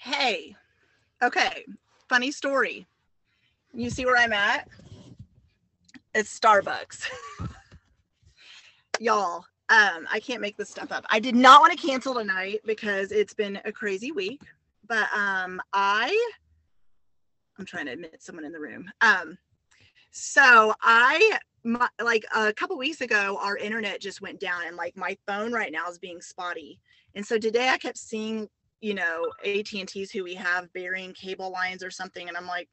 Hey, okay, funny story. You see where I'm at? It's Starbucks. Y'all, um, I can't make this stuff up. I did not want to cancel tonight because it's been a crazy week, but um, I, I'm trying to admit someone in the room. Um, so I, my, like a couple weeks ago, our internet just went down, and like my phone right now is being spotty. And so today I kept seeing, you know, AT&T's who we have burying cable lines or something, and I'm like,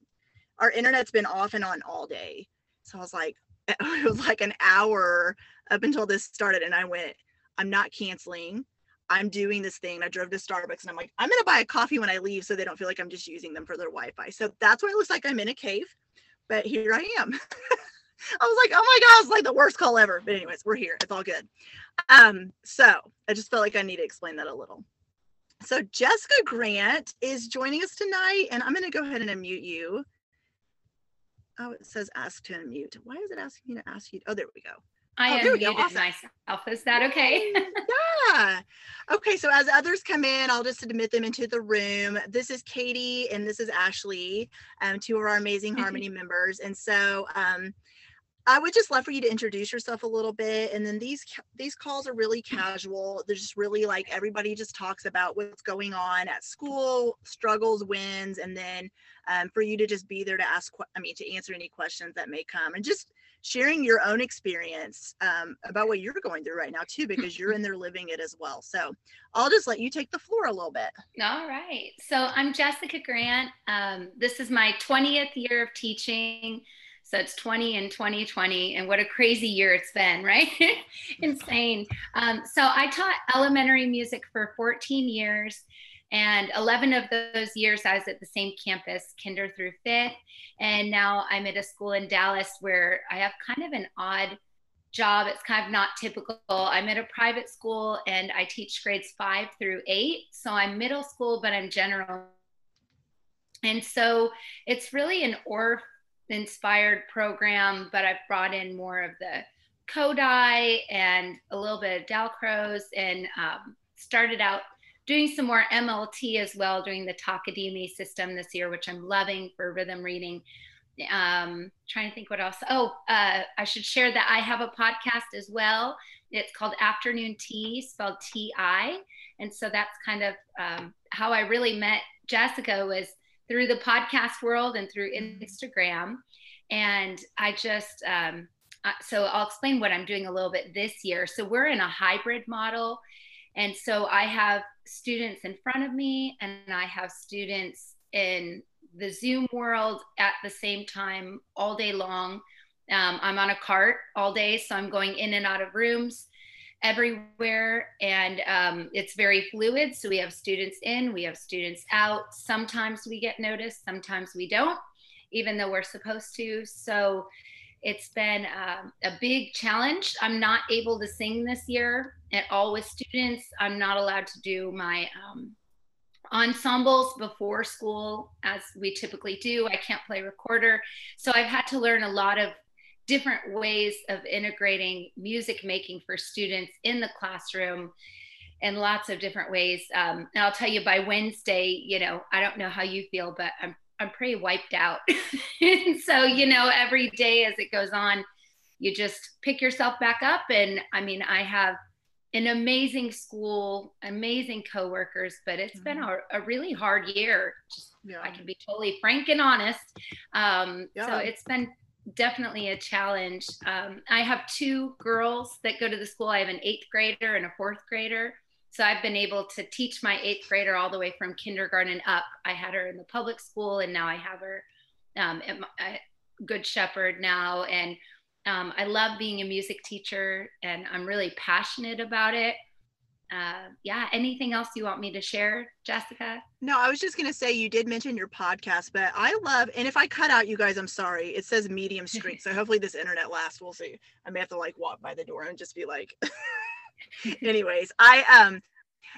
our internet's been off and on all day. So I was like, it was like an hour up until this started, and I went, I'm not canceling. I'm doing this thing. I drove to Starbucks and I'm like, I'm gonna buy a coffee when I leave so they don't feel like I'm just using them for their Wi-Fi. So that's why it looks like I'm in a cave, but here I am. I was like, oh my god, it's like the worst call ever. But anyways, we're here. It's all good. Um, so I just felt like I need to explain that a little. So Jessica Grant is joining us tonight, and I'm gonna go ahead and unmute you. Oh, it says ask to unmute. Why is it asking me to ask you? Oh, there we go. I Oh, there we go. Awesome. myself. Is that okay? yeah. Okay. So as others come in, I'll just admit them into the room. This is Katie and this is Ashley, um, two of our amazing Harmony members. And so um, I would just love for you to introduce yourself a little bit. And then these these calls are really casual. They're just really like everybody just talks about what's going on at school, struggles, wins, and then um, for you to just be there to ask, I mean, to answer any questions that may come, and just sharing your own experience um, about what you're going through right now too, because you're in there living it as well. So I'll just let you take the floor a little bit. All right. So I'm Jessica Grant. Um, this is my 20th year of teaching. So it's 20 and 2020, and what a crazy year it's been, right? Insane. Um, so I taught elementary music for 14 years, and 11 of those years I was at the same campus, kinder through fifth. And now I'm at a school in Dallas where I have kind of an odd job. It's kind of not typical. I'm at a private school and I teach grades five through eight. So I'm middle school, but I'm general. And so it's really an Orff inspired program, but I've brought in more of the Kodaly and a little bit of Dalcroze and um, started out doing some more MLT as well, doing the Takadimi system this year, which I'm loving for rhythm reading. Um, trying to think what else. Oh, uh, I should share that I have a podcast as well. It's called Afternoon Tea, spelled T I. And so that's kind of um, how I really met Jessica was through the podcast world and through Instagram. And I just, um, uh, so I'll explain what I'm doing a little bit this year. So we're in a hybrid model. And so I have students in front of me and I have students in the Zoom world at the same time all day long. Um, I'm on a cart all day, so I'm going in and out of rooms everywhere, and um, it's very fluid. So we have students in, we have students out. Sometimes we get noticed, sometimes we don't, even though we're supposed to. So it's been um, a big challenge. I'm not able to sing this year at all with students. I'm not allowed to do my um, ensembles before school as we typically do. I can't play recorder. So I've had to learn a lot of different ways of integrating music making for students in the classroom in lots of different ways. Um, and I'll tell you by Wednesday, you know, I don't know how you feel, but I'm I'm pretty wiped out. and so, you know, every day as it goes on, you just pick yourself back up. And I mean, I have an amazing school, amazing coworkers, but it's been a, a really hard year. Just, Yeah. I can be totally frank and honest. Um, Yeah. So it's been definitely a challenge. Um, I have two girls that go to the school. I have an eighth grader and a fourth grader. So I've been able to teach my eighth grader all the way from kindergarten up. I had her in the public school, and now I have her um, at my, at Good Shepherd now. And um, I love being a music teacher, and I'm really passionate about it. Uh, yeah. Anything else you want me to share, Jessica? No, I was just gonna say you did mention your podcast, but I love and if I cut out you guys, I'm sorry. It says medium strength, so hopefully this internet lasts. We'll see. I may have to like walk by the door and just be like. Anyways, I um,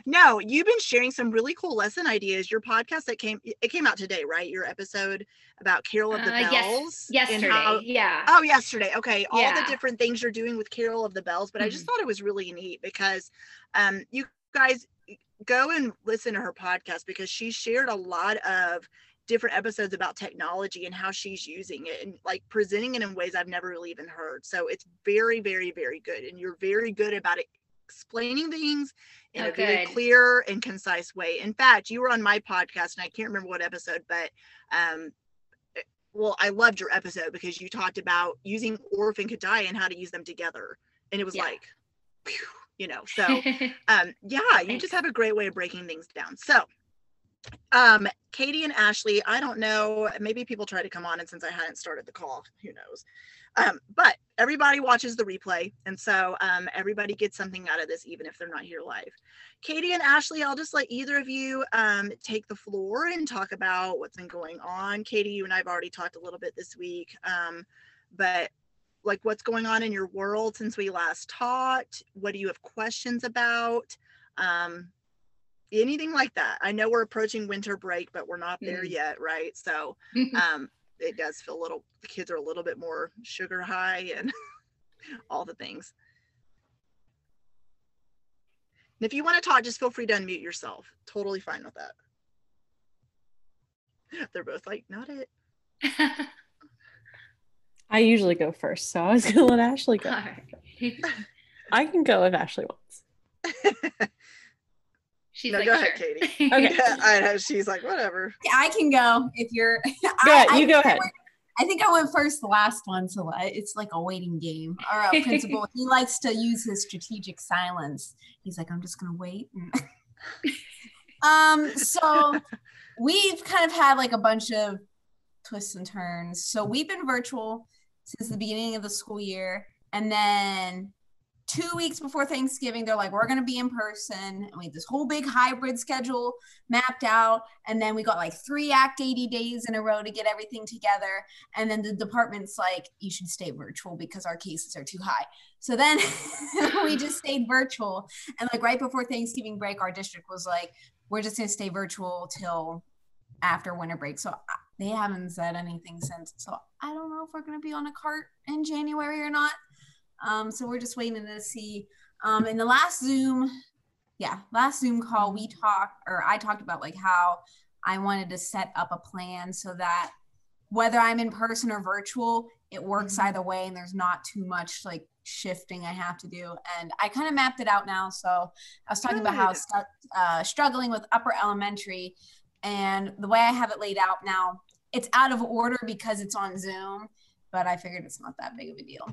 no, you've been sharing some really cool lesson ideas. Your podcast that came it came out today, right? Your episode about Carol of the Uh, Bells. yes, and yesterday. how- yeah. Oh, yesterday. Okay. All the different things you're doing with Carol of the Bells, but I just thought it was really neat because um you guys go and listen to her podcast because she shared a lot of different episodes about technology and how she's using it and like presenting it in ways I've never really even heard. So it's very, very, very good. And you're very good about it explaining things in oh, a very good. clear and concise way. In fact, you were on my podcast and I can't remember what episode, but um eh, well, I loved your episode because you talked about using Orff and Kodaly and how to use them together. And it was yeah. like, whew, you know, so um yeah, you just have a great way of breaking things down. So um katie and ashley i don't know maybe people try to come on and since i hadn't started the call who knows um but everybody watches the replay and so um everybody gets something out of this even if they're not here live katie and ashley i'll just let either of you um take the floor and talk about what's been going on katie you and i've already talked a little bit this week um but like what's going on in your world since we last talked what do you have questions about um anything like that. I know we're approaching winter break, but we're not there mm. yet, right? So um, it does feel a little, the kids are a little bit more sugar high and all the things. And if you want to talk, just feel free to unmute yourself. Totally fine with that. They're both like, not it. I usually go first, so I was gonna let Ashley go. I can go if Ashley wants. She's no, like, go sure. ahead, Katie. okay. Yeah, I know. She's like, whatever. I can go if you're. Go I, ahead. You I, go ahead. I think I went first the last one, so it's like a waiting game. Our uh, principal, he likes to use his strategic silence. He's like, I'm just gonna wait. um, so we've kind of had like a bunch of twists and turns. So we've been virtual since the beginning of the school year, and then two weeks before Thanksgiving, they're like, we're going to be in person. And we had this whole big hybrid schedule mapped out. And then we got like three Act 80 days in a row to get everything together. And then the department's like, you should stay virtual because our cases are too high. So then we just stayed virtual. And like right before Thanksgiving break, our district was like, we're just going to stay virtual till after winter break. So uh, they haven't said anything since. So I don't know if we're going to be on a cart in January or not. Um, so we're just waiting to see. Um, in the last Zoom, yeah, last Zoom call, we talked, or I talked about like how I wanted to set up a plan so that whether I'm in person or virtual, it works mm-hmm. either way, and there's not too much like shifting I have to do. And I kind of mapped it out now. So I was talking Good. about how stu- uh, struggling with upper elementary, and the way I have it laid out now, it's out of order because it's on Zoom, but I figured it's not that big of a deal.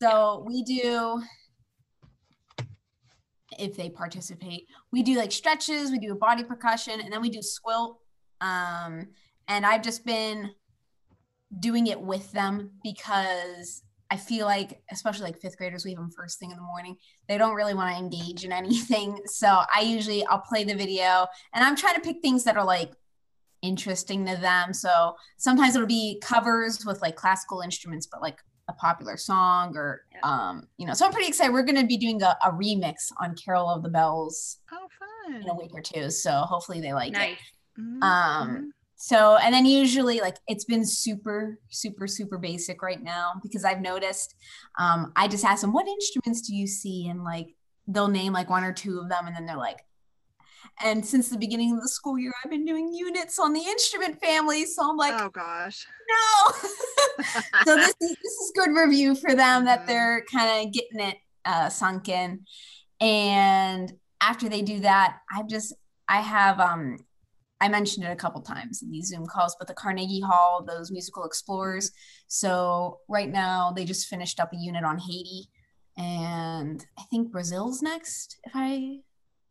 So we do, if they participate, we do like stretches, we do a body percussion, and then we do squilt. Um, and I've just been doing it with them because I feel like, especially like fifth graders, we have them first thing in the morning. They don't really want to engage in anything. So I usually I'll play the video and I'm trying to pick things that are like interesting to them. So sometimes it'll be covers with like classical instruments, but like a popular song or yeah. um you know so i'm pretty excited we're going to be doing a, a, remix on carol of the bells oh fun in a week or two so hopefully they like nice. it mm-hmm. um so and then usually like it's been super super super basic right now because i've noticed um i just ask them what instruments do you see and like they'll name like one or two of them and then they're like and since the beginning of the school year, I've been doing units on the instrument family. So I'm like, oh gosh, no. so this is this is good review for them that they're kind of getting it uh, sunk in. And after they do that, I've just I have um I mentioned it a couple times in these Zoom calls, but the Carnegie Hall, those musical explorers. So right now they just finished up a unit on Haiti, and I think Brazil's next. If I,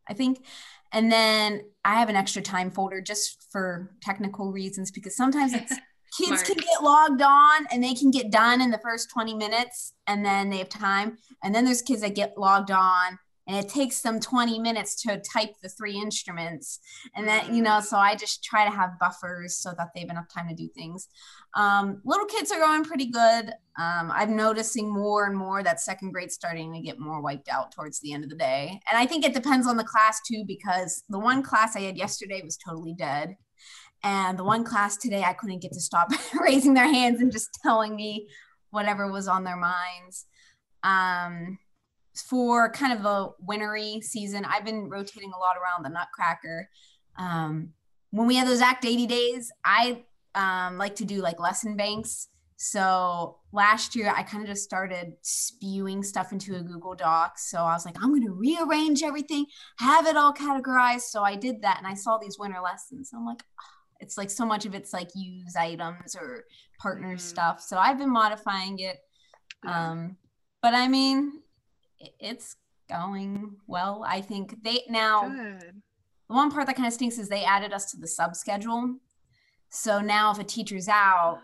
I think, and then I have an extra time folder just for technical reasons because sometimes it's kids can get logged on and they can get done in the first 20 minutes and then they have time. And then there's kids that get logged on and it takes them 20 minutes to type the three instruments. And then you know so i just try to have buffers so that they have enough time to do things. Um, little kids are going pretty good. Um, i'm noticing more and more that second grade starting to get more wiped out towards the end of the day. And i think it depends on the class too because the one class i had yesterday was totally dead. And the one class today i couldn't get to stop raising their hands and just telling me whatever was on their minds. Um, for kind of a wintry season, I've been rotating a lot around the Nutcracker. Um, when we have those Act 80 days, I um, like to do like lesson banks. So last year, I kind of just started spewing stuff into a Google Doc. So I was like, I'm going to rearrange everything, have it all categorized. So I did that, and I saw these winter lessons. I'm like, oh, it's like so much of it's like use items or partner mm-hmm. stuff. So I've been modifying it. Um, but I mean, it's going well. I think they now. Good. The one part that kind of stinks is they added us to the sub schedule. So now if a teacher's out,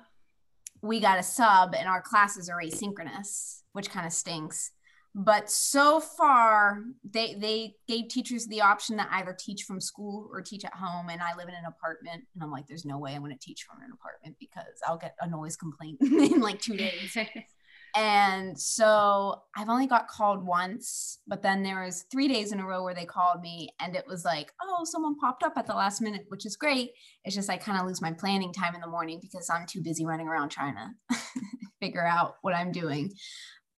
we got a sub and our classes are asynchronous, which kind of stinks. But so far, they they gave teachers the option to either teach from school or teach at home. And I live in an apartment, and I'm like, there's no way I'm going to teach from an apartment because I'll get a noise complaint in like two days. And so I've only got called once, but then there was three days in a row where they called me and it was like, oh, someone popped up at the last minute, which is great. It's just I kind of lose my planning time in the morning because I'm too busy running around trying to figure out what I'm doing.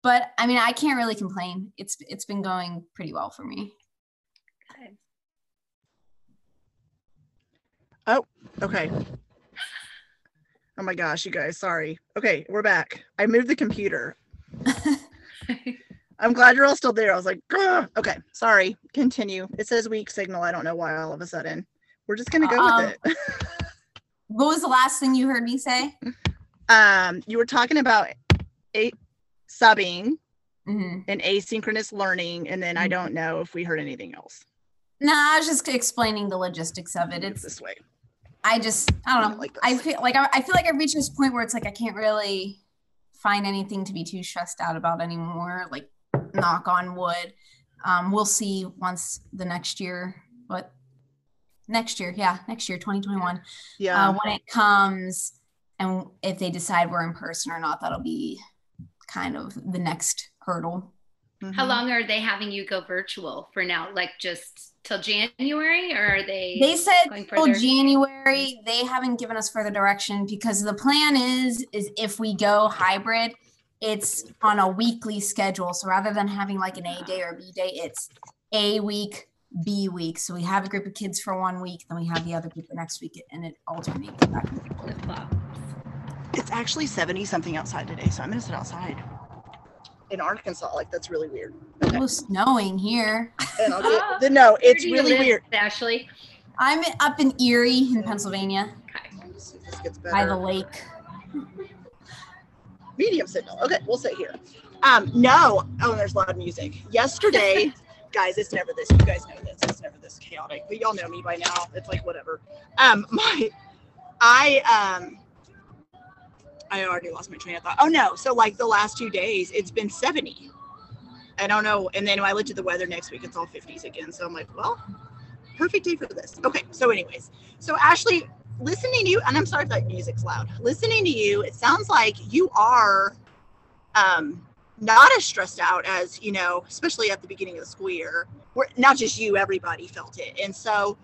But I mean, I can't really complain. It's it's been going pretty well for me. Oh, okay. Oh my gosh, you guys, sorry. Okay, we're back. I moved the computer. I'm glad you're all still there. I was like, Grr! okay, sorry. Continue. It says weak signal. I don't know why all of a sudden. We're just gonna go um, with it. what was the last thing you heard me say? Um, you were talking about a subbing mm-hmm. and asynchronous learning, and then mm-hmm. I don't know if we heard anything else. No, I was just explaining the logistics of it. It's this way. I just I don't know. Like I feel like I, I feel like I've reached this point where it's like I can't really find anything to be too stressed out about anymore. Like knock on wood. Um, we'll see once the next year, but next year, yeah, next year, 2021. Yeah. Uh, when it comes and if they decide we're in person or not, that'll be kind of the next hurdle. Mm-hmm. How long are they having you go virtual for now? Like just till January or are they They said till January. They haven't given us further direction because the plan is is if we go hybrid, it's on a weekly schedule. So rather than having like an A day or B day, it's A week, B week. So we have a group of kids for one week, then we have the other group the next week, and it alternates back and forth. It's actually 70 something outside today, so I'm gonna sit outside in Arkansas. Like that's really weird. Okay. It was snowing here. And I'll get, the, no, it's really live, weird. Ashley, I'm up in Erie, in Pennsylvania, okay. by the lake. Medium signal. Okay, we'll sit here. Um, no. Oh, there's loud music. Yesterday, guys, it's never this. You guys know this. It's never this chaotic. But y'all know me by now. It's like whatever. Um, my, I um I already lost my train of thought. Oh no. So like the last two days, it's been 70. I don't know. And then I looked at the weather next week, it's all 50s again. So I'm like, well, perfect day for this. Okay. So, anyways, so Ashley, listening to you, and I'm sorry if that music's loud. Listening to you, it sounds like you are um not as stressed out as, you know, especially at the beginning of the school year. Where not just you, everybody felt it. And so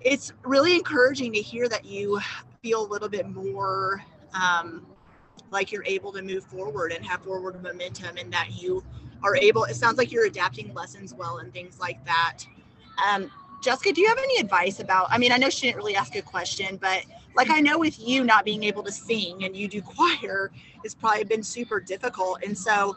it's really encouraging to hear that you feel a little bit more um, like you're able to move forward and have forward momentum and that you are able it sounds like you're adapting lessons well and things like that. Um, jessica do you have any advice about i mean i know she didn't really ask a question but like i know with you not being able to sing and you do choir it's probably been super difficult. And so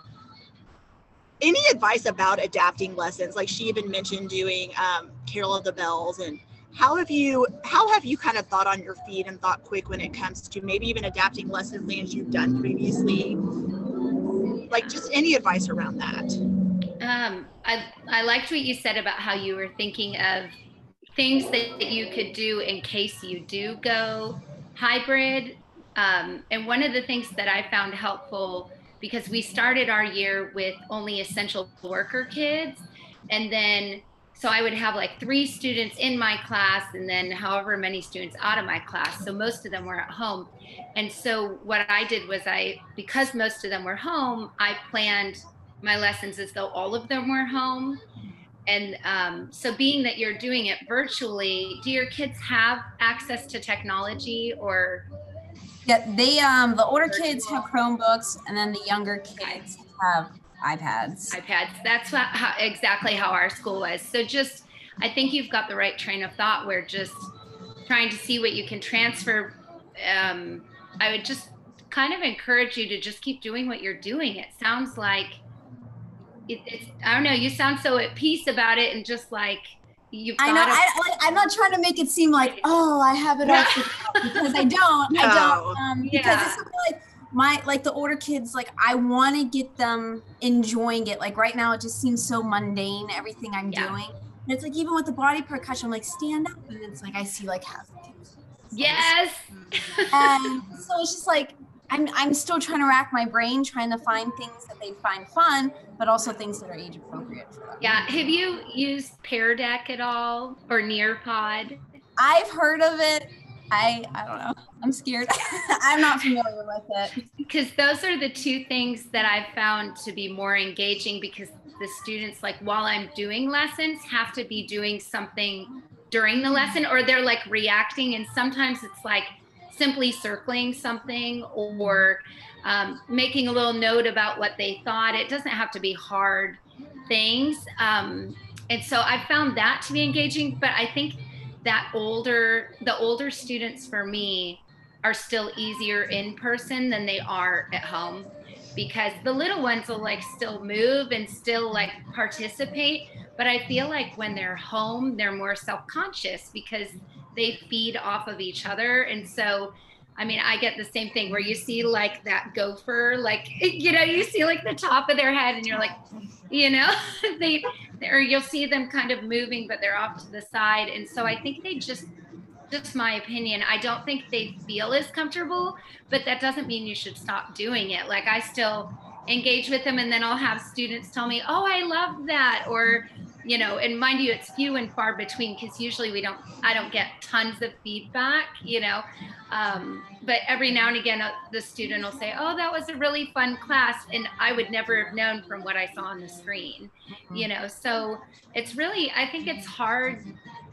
any advice about adapting lessons? Like she even mentioned doing um, carol of the bells and how have you how have you kind of thought on your feet and thought quick when it comes to maybe even adapting lesson plans you've done previously? Like just any advice around that? Um, I, I liked what you said about how you were thinking of things that you could do in case you do go hybrid. Um, and one of the things that i found helpful because we started our year with only essential worker kids and then so I would have like three students in my class and then however many students out of my class. So most of them were at home. And so what I did was I, because most of them were home, I planned my lessons as though all of them were home. And um, so being that you're doing it virtually, do your kids have access to technology or? Yeah, they, um, the older kids have Chromebooks and then the younger kids have iPads. iPads. That's what, how, exactly how our school was. So just, I think you've got the right train of thought. Where just trying to see what you can transfer. Um, I would just kind of encourage you to just keep doing what you're doing. It sounds like it, it's. I don't know. You sound so at peace about it, and just like you've. I know. I, like, I'm not trying to make it seem like oh I have it all because I don't. No. I don't. Um, because yeah. it's like my like the older kids like i want to get them enjoying it. Like right now it just seems so mundane everything i'm yeah. doing. And it's like even with the body percussion i'm like stand up and it's like i see like half the kids. Yes. Mm-hmm. And so it's just like I'm, I'm still trying to rack my brain trying to find things that they find fun but also things that are age appropriate for them. Yeah. Have you used pear deck at all or nearpod i've heard of it I I don't know. I'm scared. I'm not familiar with it. Because those are the two things that I've found to be more engaging because the students like while I'm doing lessons have to be doing something during the lesson or they're like reacting and sometimes it's like simply circling something or um, making a little note about what they thought. It doesn't have to be hard things. Um, and so I found that to be engaging, but I think that older the older students for me are still easier in person than they are at home because the little ones will like still move and still like participate. But i feel like when they're home they're more self-conscious because they feed off of each other. And so I mean, I get the same thing where you see like that gopher, like, you know, you see like the top of their head and you're like, you know, they, or you'll see them kind of moving, but they're off to the side. And so I think they just, just my opinion, I don't think they feel as comfortable, but that doesn't mean you should stop doing it. Like I still engage with them and then I'll have students tell me, oh, I love that. Or, you know, and mind you, it's few and far between because usually we don't, I don't get tons of feedback, you know. Um, but every now and again, uh, the student will say, "Oh, that was a really fun class," and I would never have known from what I saw on the screen, you know. So it's really, I think it's hard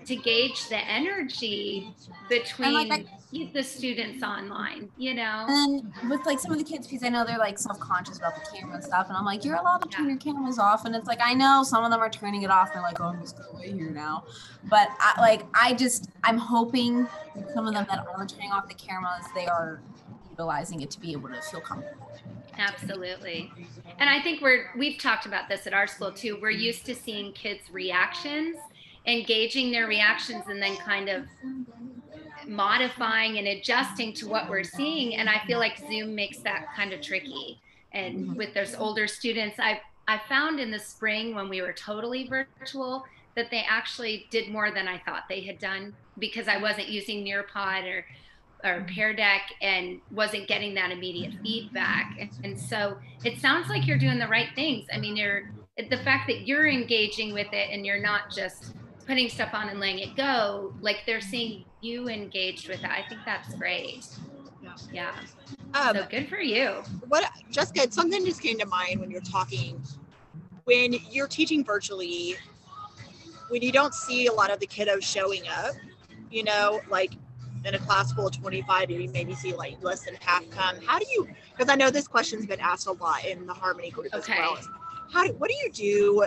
to gauge the energy between like the students online, you know. And with like some of the kids, because I know they're like self-conscious about the camera and stuff, and I'm like, you're allowed to turn your cameras off, and it's like I know some of them are turning it off. And they're like, oh, I'm just gonna lay here now, but I, like I just I'm hoping some of them that are turning off the cameras, they are utilizing it to be able to feel comfortable. Absolutely. And I think we're we've talked about this at our school too. We're used to seeing kids' reactions, engaging their reactions and then kind of modifying and adjusting to what we're seeing. And I feel like Zoom makes that kind of tricky. And mm-hmm. with those older students, I I found in the spring when we were totally virtual that they actually did more than I thought they had done because I wasn't using Nearpod or or mm-hmm. Pear Deck and wasn't getting that immediate feedback. And, and so it sounds like you're doing the right things. I mean, you're the fact that you're engaging with it and you're not just putting stuff on and letting it go, like they're seeing you engaged with it. I think that's great. Yeah. yeah. Um, so good for you. What Jessica, something just came to mind when you're talking. When you're teaching virtually, when you don't see a lot of the kiddos showing up, you know, like in a class full of 25, you maybe see like less than half come. How do you? Because I know this question's been asked a lot in the Harmony group okay. as well. How do, what do you do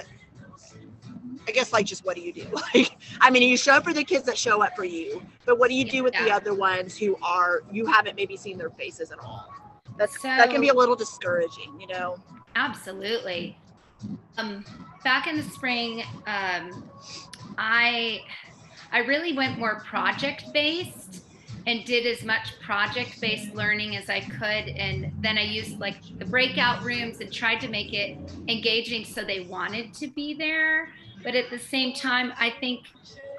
I guess like just what do you do? Like, I mean, you show up for the kids that show up for you, but what do you do with yeah. the other ones who are you haven't maybe seen their faces at all? That's so, that can be a little discouraging, you know. Absolutely. Um, back in the spring, um, I I really went more project based and did as much project based learning as I could. And then I used like the breakout rooms and tried to make it engaging so they wanted to be there. But at the same time, I think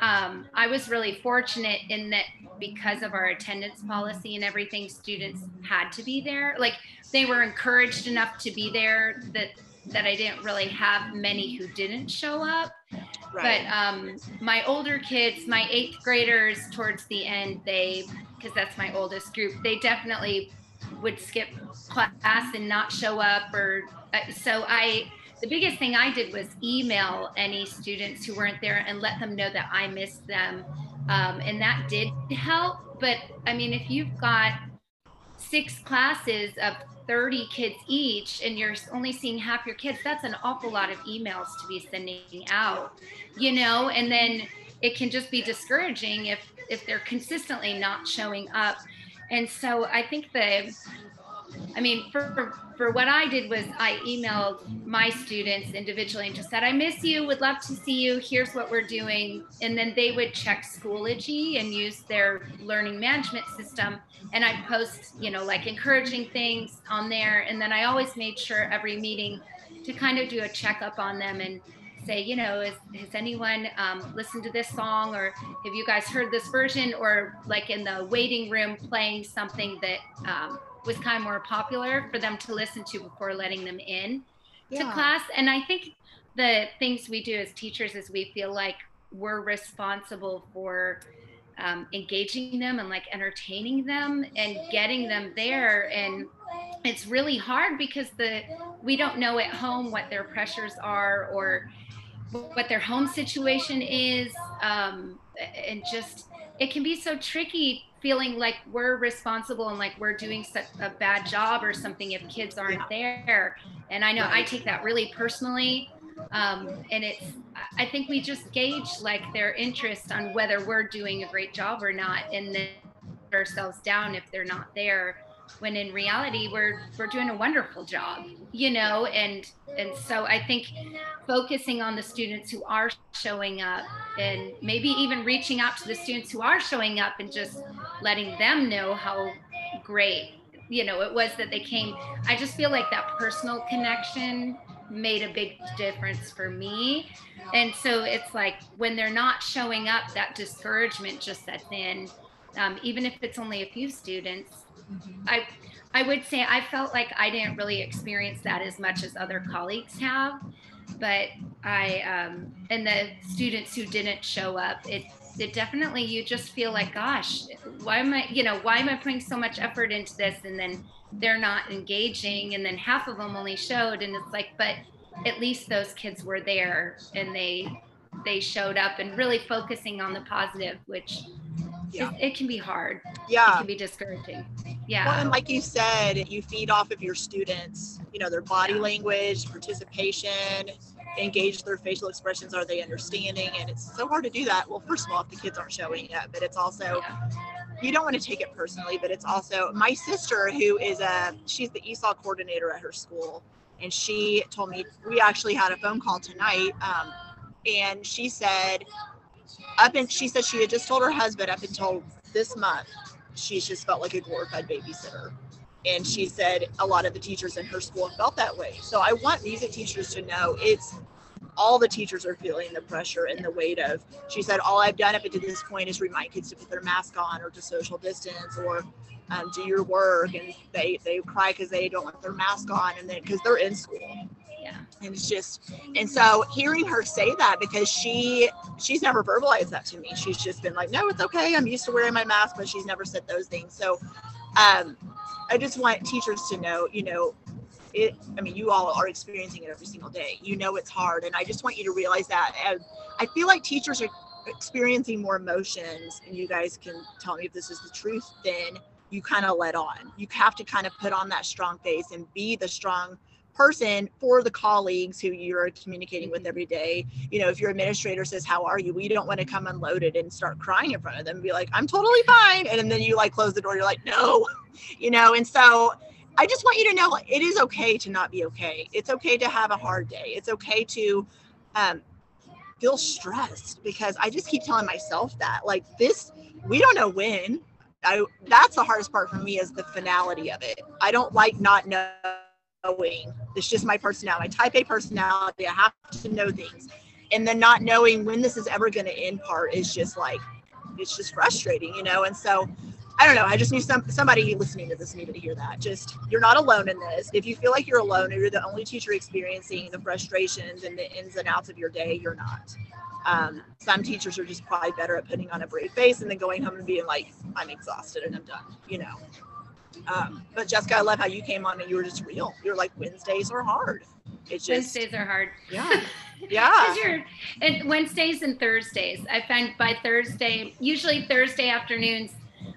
um, I was really fortunate in that because of our attendance policy and everything, students had to be there. Like they were encouraged enough to be there that that I didn't really have many who didn't show up. Right. But um, my older kids, my eighth graders, towards the end, they because that's my oldest group, they definitely would skip class and not show up or uh, so I the biggest thing I did was email any students who weren't there and let them know that I missed them. Um, and that did help. But I mean, if you've got six classes of 30 kids each and you're only seeing half your kids, that's an awful lot of emails to be sending out, you know, and then it can just be discouraging if if they're consistently not showing up. And so I think the I mean, for, for what I did was I emailed my students individually and just said, I miss you, would love to see you. Here's what we're doing. And then they would check Schoology and use their learning management system. And I'd post, you know, like encouraging things on there. And then I always made sure every meeting to kind of do a checkup on them and say, you know, is, has anyone um, listened to this song or have you guys heard this version or like in the waiting room playing something that um, was kind of more popular for them to listen to before letting them in yeah. to class. And I think the things we do as teachers is we feel like we're responsible for um, engaging them and like entertaining them and getting them there and it's really hard because the we don't know at home what their pressures are or what their home situation is um, and just it can be so tricky feeling like we're responsible and like we're doing such a bad job or something if kids aren't yeah. there and i know right. i take that really personally um, and it's i think we just gauge like their interest on whether we're doing a great job or not and then ourselves down if they're not there when in reality we're we're doing a wonderful job you know? And and so i think focusing on the students who are showing up and maybe even reaching out to the students who are showing up and just letting them know how great you know it was that they came i just feel like that personal connection made a big difference for me. And so it's like when they're not showing up that discouragement just sets in um, even if it's only a few students I I would say I felt like I didn't really experience that as much as other colleagues have, but I um, and the students who didn't show up, it it definitely you just feel like, gosh, why am I you know why am I putting so much effort into this? And then they're not engaging and then half of them only showed and it's like, but at least those kids were there and they they showed up and really focusing on the positive, which yeah. it, it, can be hard. Yeah. It can be discouraging. Yeah. Well, and like you said, you feed off of your students, you know, their body yeah. language, participation, engage their facial expressions. Are they understanding? And it's so hard to do that. Well, first of all, if the kids aren't showing yet, but it's also, yeah. you don't want to take it personally, but it's also my sister who is a, she's the ESOL coordinator at her school. And she told me, we actually had a phone call tonight. Um, and she said, up and she said she had just told her husband up until this month she's just felt like a glorified babysitter. And she said a lot of the teachers in her school felt that way. So i want music teachers to know it's all the teachers are feeling the pressure and the weight of she said all i've done up to this point is remind kids to put their mask on or to social distance or um, do your work. And they they cry because they don't want their mask on and then because they're in school yeah. And it's just and so hearing her say that because she she's never verbalized that to me. She's just been like no it's okay. I'm used to wearing my mask but she's never said those things. So um i just want teachers to know you know it i mean you all are experiencing it every single day. You know it's hard and i just want you to realize that and i feel like teachers are experiencing more emotions and you guys can tell me if this is the truth then you kind of let on. You have to kind of put on that strong face and be the strong person for the colleagues who you're communicating with mm-hmm. every day. You know, if your administrator says, How are you? We don't want to come unloaded and start crying in front of them and be like, I'm totally fine. And then you like close the door, you're like, No, you know, and so I just want you to know it is okay to not be okay. It's okay to have a hard day. It's okay to um, feel stressed because I just keep telling myself that, like, this, we don't know when. I, that's the hardest part for me is the finality of it. I don't like not knowing knowing. It's just my personality. Type A personality. I have to know things. And then not knowing when this is ever going to end part is just like, it's just frustrating, you know? And so I don't know. I just need some somebody listening to this needed to hear that. Just you're not alone in this. If you feel like you're alone or you're the only teacher experiencing the frustrations and the ins and outs of your day, you're not. Um, some teachers are just probably better at putting on a brave face and then going home and being like, I'm exhausted and I'm done, you know. Um, but Jessica, I love how you came on and you were just real. You're like Wednesdays are hard. It's just Wednesdays are hard. Yeah. Yeah. you're, and Wednesdays and Thursdays. I find by Thursday, usually Thursday afternoons,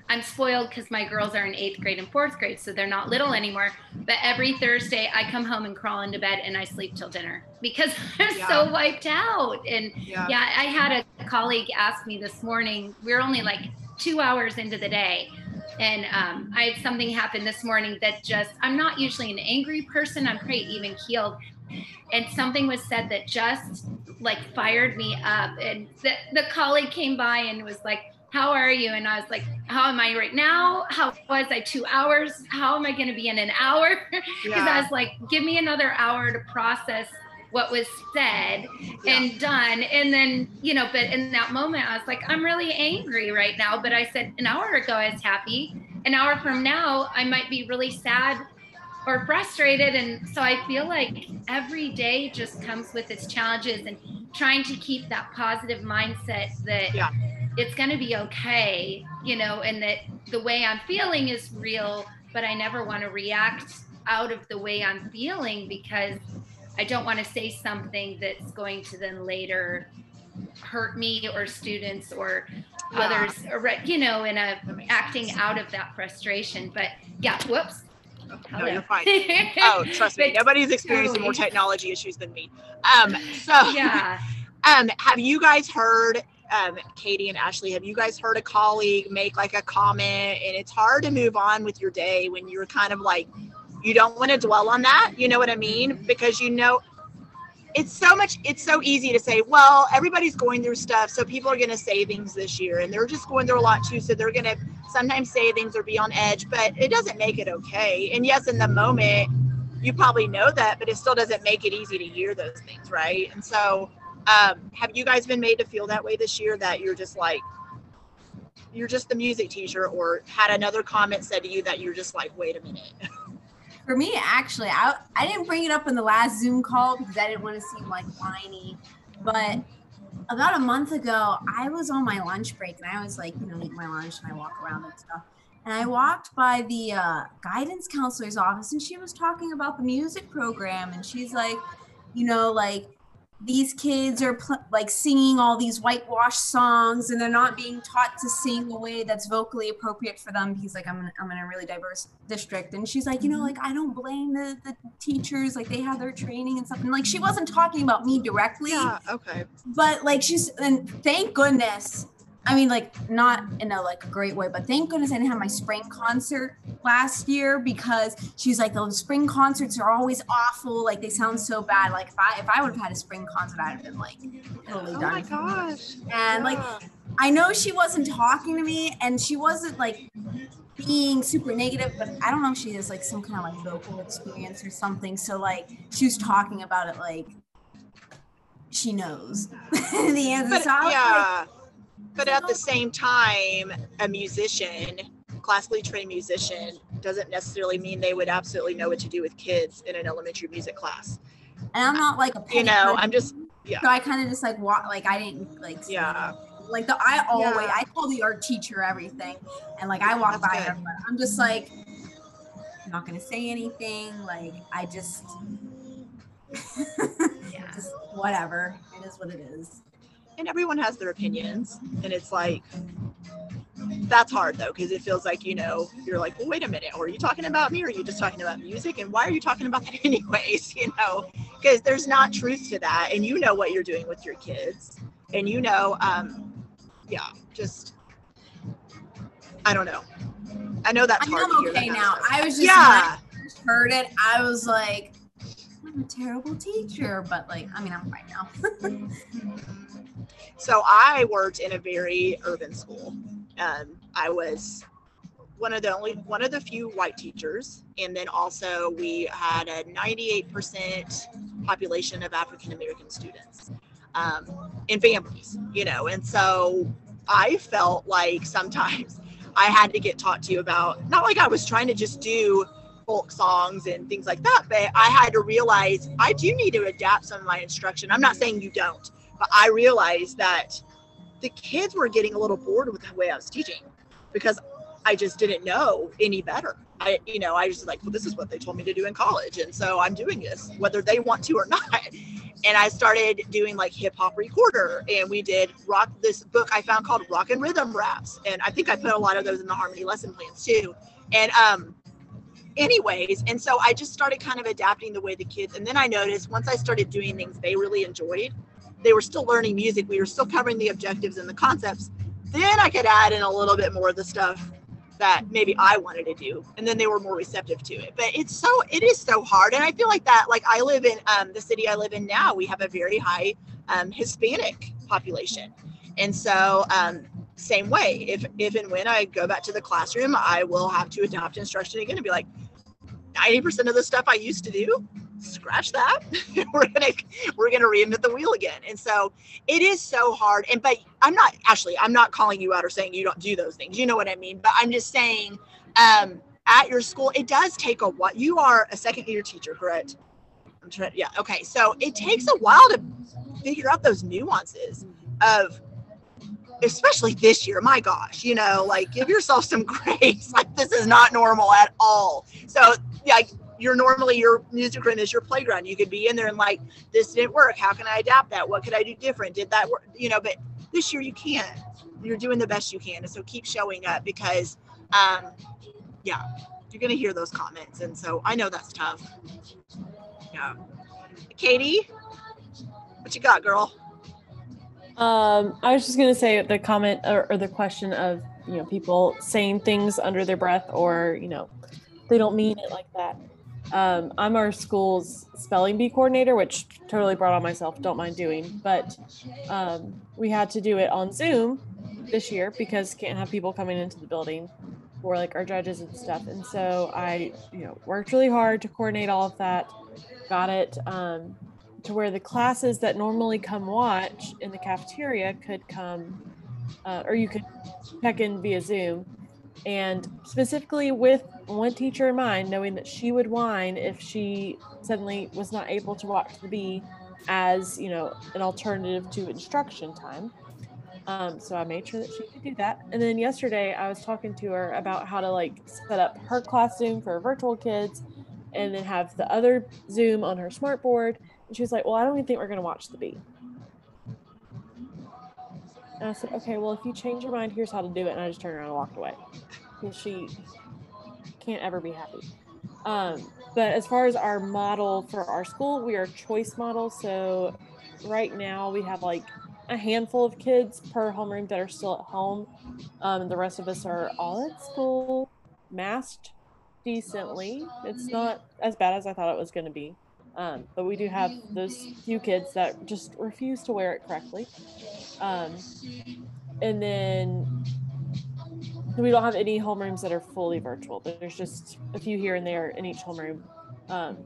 I'm spoiled because my girls are in eighth grade and fourth grade, so they're not little anymore. but every Thursday I come home and crawl into bed and I sleep till dinner because I'm yeah. so wiped out. And yeah. yeah, I had a colleague ask me this morning, we're only like two hours into the day. And um, I had something happen this morning that just, I'm not usually an angry person. I'm pretty even keeled. And something was said that just like fired me up. And the, the colleague came by and was like, how are you? And I was like, how am I right now? How was I two hours? How am I going to be in an hour? Because yeah. I was like, give me another hour to process what was said yeah. and done. And then, you know, but in that moment, I was like, I'm really angry right now. But I said, an hour ago, I was happy. An hour from now, I might be really sad or frustrated. And so I feel like every day just comes with its challenges and trying to keep that positive mindset that. Yeah it's going to be okay, you know, and that the way I'm feeling is real, but I never want to react out of the way I'm feeling because I don't want to say something that's going to then later hurt me or students or yeah. others, or, you know, in a acting sense. out of that frustration. But yeah, whoops. No, you're fine. oh, trust me, nobody's experiencing totally. more technology issues than me. Um, so yeah. Um, have you guys heard um, Katie and Ashley, have you guys heard a colleague make like a comment? And it's hard to move on with your day when you're kind of like, you don't want to dwell on that. You know what I mean? Because you know, it's so much, it's so easy to say, well, everybody's going through stuff. So people are going to say things this year and they're just going through a lot too. So they're going to sometimes say things or be on edge, but it doesn't make it okay. And yes, in the moment, you probably know that, but it still doesn't make it easy to hear those things. Right. And so, um, have you guys been made to feel that way this year that you're just like, you're just the music teacher, or had another comment said to you that you're just like, wait a minute? For me, actually, I, I didn't bring it up in the last Zoom call because I didn't want to seem like whiny. But about a month ago, I was on my lunch break and I was like, you know, eat my lunch and I walk around and stuff. And I walked by the uh, guidance counselor's office and she was talking about the music program. And she's like, you know, like these kids are pl- like singing all these whitewash songs and they're not being taught to sing a way that's vocally appropriate for them. Because like I'm in, I'm in a really diverse district. And she's like you know mm-hmm. like I don't blame the, the teachers like they have their training and stuff and like she wasn't talking about me directly. Yeah okay. But like she's and thank goodness I mean, like not in a like great way, but thank goodness I didn't have my spring concert last year because she's like those spring concerts are always awful. Like they sound so bad. Like if I if I would have had a spring concert, I'd have been like totally oh done. Oh my gosh! And yeah. like I know she wasn't talking to me, and she wasn't like being super negative, but I don't know if she has like some kind of like vocal experience or something. So like she was talking about it like she knows the answer. But, so yeah. Like, but at the same time, a musician, classically trained musician, doesn't necessarily mean they would absolutely know what to do with kids in an elementary music class. And I'm not like a you know, I'm just yeah. So I kind of just like walk, like I didn't like yeah. Like the I always yeah. I told the art teacher everything, and like I walk That's by her, I'm just like I'm not gonna say anything. Like I just yeah, just whatever. It is what it is and everyone has their opinions. And it's like that's hard though because it feels like you know you're like well wait a minute. Are you talking about me or are you just talking about music? And why are you talking about that anyways? You know? Because there's not truth to that. And you know what you're doing with your kids. And you know um yeah just i don't know. I know that's hard i'm okay now. i was just yeah. I heard it i was like i'm a terrible teacher but like i mean i'm fine now So I worked in a very urban school. Um, I was one of the only one of the few white teachers, and then also we had a 98% population of African American students um, in families. You know, and so I felt like sometimes I had to get taught to you about not like I was trying to just do folk songs and things like that, but I had to realize I do need to adapt some of my instruction. I'm not saying you don't, but I realized that the kids were getting a little bored with the way I was teaching because I just didn't know any better. I, you know, I was like, well, this is what they told me to do in college. And so I'm doing this, whether they want to or not. And I started doing like hip hop recorder and we did rock this book I found called Rock and Rhythm Raps. And I think I put a lot of those in the harmony lesson plans too. And um anyways, and so I just started kind of adapting the way the kids, and then I noticed once I started doing things they really enjoyed, they were still learning music. We were still covering the objectives and the concepts. Then I could add in a little bit more of the stuff that maybe I wanted to do, and then they were more receptive to it. But it's so it is so hard, and I feel like that. Like I live in um, the city I live in now, we have a very high um, Hispanic population, and so um, same way. If if and when I go back to the classroom, I will have to adopt instruction again and be like, ninety percent of the stuff I used to do, scratch that. we're gonna we're gonna reinvent the wheel again. And so it is so hard. And but I'm not actually I'm not calling you out or saying you don't do those things. You know what I mean. But I'm just saying, um, at your school, it does take a while You are a second year teacher, correct? I'm trying. Yeah. Okay. So it takes a while to figure out those nuances of especially this year my gosh you know like give yourself some grace like this is not normal at all so like you're normally your music room is your playground. You could be in there and like this didn't work. How can i adapt that? What could i do different? Did that work? You know but this year you can't you're doing the best you can. And so keep showing up because um yeah you're gonna hear those comments. And so i know that's tough. Yeah. Katie what you got girl? Um, I was just gonna say the comment or, or, the question of you know people saying things under their breath or you know they don't mean it like that. Um, I'm our school's spelling bee coordinator, which totally brought on myself. Don't mind doing, but um, we had to do it on Zoom this year because can't have people coming into the building for like our judges and stuff. And so I you know worked really hard to coordinate all of that. Got it. Um, to where the classes that normally come watch in the cafeteria could come, uh, or you could check in via Zoom. And specifically with one teacher in mind, knowing that she would whine if she suddenly was not able to watch the bee as, you know, an alternative to instruction time. Um, so I made sure that she could do that. And then yesterday I was talking to her about how to like set up her class Zoom for virtual kids and then have the other Zoom on her smartboard and she was like, Well, I don't even think we're going to watch the bee. And I said, Okay, well, if you change your mind, here's how to do it. And I just turned around and walked away And she can't ever be happy. Um, but as far as our model for our school, we are choice model. So right now we have like a handful of kids per homeroom that are still at home. Um, the rest of us are all at school, masked decently. It's not as bad as I thought it was going to be. Um, but we do have those few kids that just refuse to wear it correctly. Um, and then we don't have any homerooms that are fully virtual. There's just a few here and there in each homeroom. Um,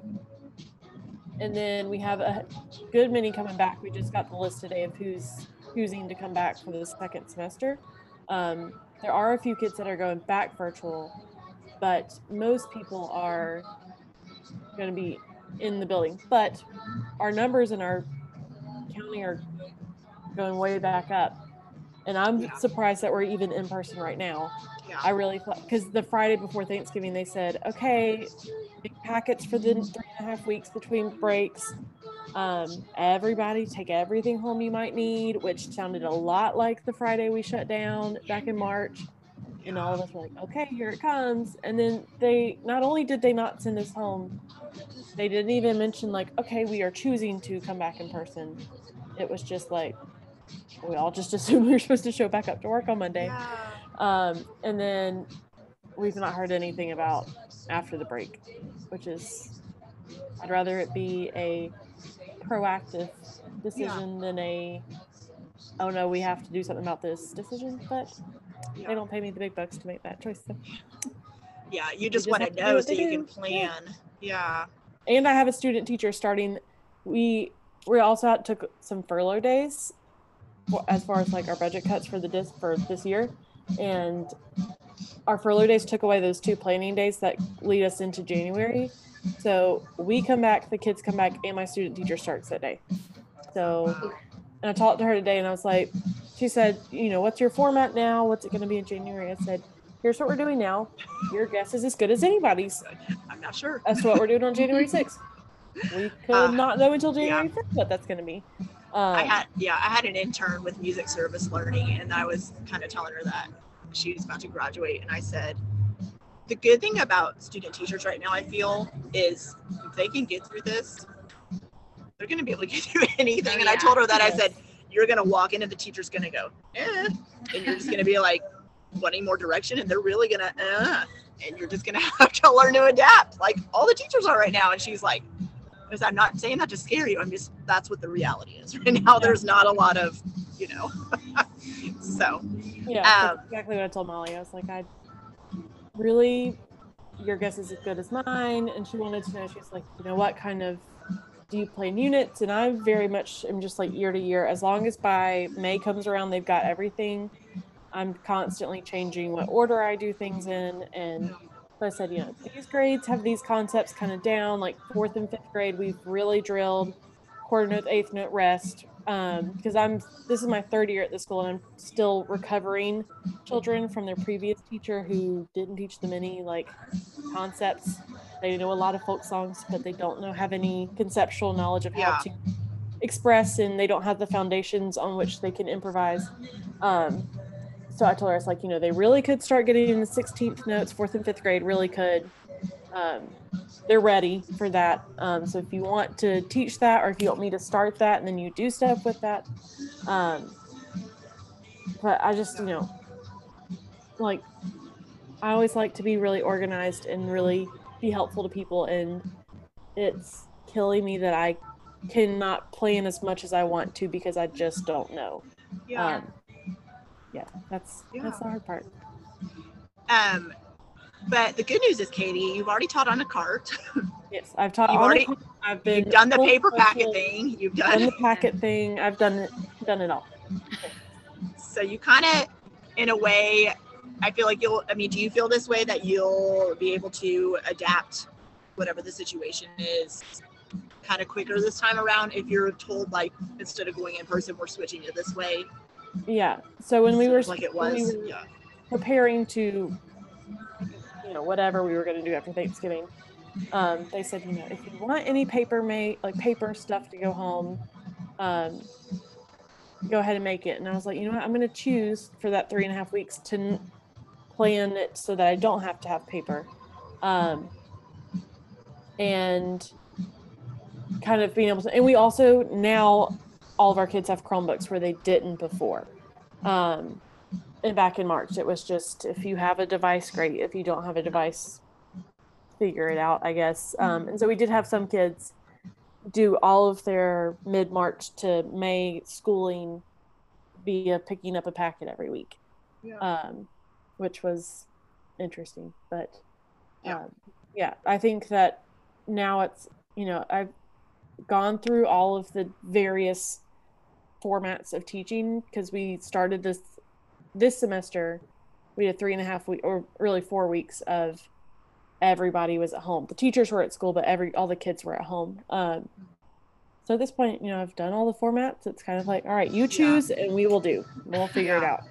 and then we have a good many coming back. We just got the list today of who's choosing to come back for the second semester. Um, there are a few kids that are going back virtual, but most people are going to be in the building. But our numbers in our county are going way back up. And I'm yeah. surprised that we're even in person right now. Yeah. I really thought because the Friday before Thanksgiving, they said, okay, big packets for the three and a half weeks between breaks. Um, everybody take everything home you might need, which sounded a lot like the Friday we shut down back in March. And all of us were like, okay, here it comes. And then they not only did they not send us home, they didn't even mention like, okay, we are choosing to come back in person. It was just like we all just assumed we were supposed to show back up to work on Monday. Yeah. Um, and then we've not heard anything about after the break, which is I'd rather it be a proactive decision yeah. than a oh no, we have to do something about this decision. But yeah. they don't pay me the big bucks to make that choice. So. Yeah, you just, just want to know so you can plan. Yeah and I have a student teacher starting. We we also took some furlough days as far as like our budget cuts for the dis for this year, and our furlough days took away those two planning days that lead us into January. So we come back, the kids come back, and my student teacher starts that day. So, and I talked to her today, and I was like, she said, you know, what's your format now? What's it going to be in January? I said, here's what we're doing now. Your guess is as good as anybody's. I'm not sure. That's what we're doing on January 6th. We could uh, not know until January yeah. 5th what that's going to be. Um, I had, yeah, I had an intern with music service learning, and I was kind of telling her that she was about to graduate, and I said, the good thing about student teachers right now, I feel, is if they can get through this, they're going to be able to get through anything. Oh, and I told her that I said, you're going to walk in and the teacher's going to go, eh. And you're just going to be like wanting more direction and they're really going to, uh. And you're just going to have to learn to adapt like all the teachers are right now. And she's like, because I'm not saying that to scare you. I'm just, that's what the reality is right now. There's not a lot of, you know, so Yeah, Um, exactly what I told Molly. I was like, I really, your guess is as good as mine. And she wanted to know, she's like, you know, what kind of do you play in units? And I very much am just like year to year. As long as by May comes around, they've got everything. I'm constantly changing what order I do things in. And so I said, you know, these grades have these concepts kind of down. Like fourth and fifth grade, we've really drilled quarter note, eighth note, rest. Um, because I'm this is my third year at the school and I'm still recovering children from their previous teacher who didn't teach them any like concepts. They know a lot of folk songs, but they don't know have any conceptual knowledge of how Yeah. to express and they don't have the foundations on which they can improvise. Um, so I told her, it's like, you know, they really could start getting in the 16th notes, fourth and fifth grade, really could. Um, they're ready for that. Um, so if you want to teach that, or if you want me to start that, and then you do stuff with that. Um, but I just, you know, like, I always like to be really organized and really be helpful to people. And it's killing me that I cannot plan as much as I want to because I just don't know. yeah. Um, yeah, that's Yeah. that's the hard part. Um, but the good news is, Katie, you've already taught on a cart. Yes, I've taught. You've already- I've been You've done the paper packet thing. You've Done done the packet thing. I've done it. Done it all. so you kind of, in a way, I feel like you'll. I mean, do you feel this way that you'll be able to adapt whatever the situation is, kind of quicker this time around if you're told like instead of going in person, we're switching it this way, Yeah. So when we were like it we was. were Yeah. preparing to, you know, whatever we were going to do after Thanksgiving, um, they said, you know, if you want any paper made, like paper stuff to go home, um, go ahead and make it. And I was like, you know what, I'm going to choose for that three and a half weeks to n- plan it so that I don't have to have paper. Um, and kind of being able to, and we also now all of our kids have Chromebooks where they didn't before. Um, and back in March, it was just if you have a device, great. If you don't have a device, figure it out, I guess. Um, and so we did have some kids do all of their mid March to May schooling via picking up a packet every week, Yeah. um, which was interesting. But Yeah. um, yeah, I think that now it's, you know, I've gone through all of the various formats of teaching because we started this this semester we had three and a half week or really four weeks of everybody was at home. The teachers were at school but every all the kids were at home. Um, so at this point you know i've done all the formats. It's kind of like all right you choose and we will do. We'll figure it out.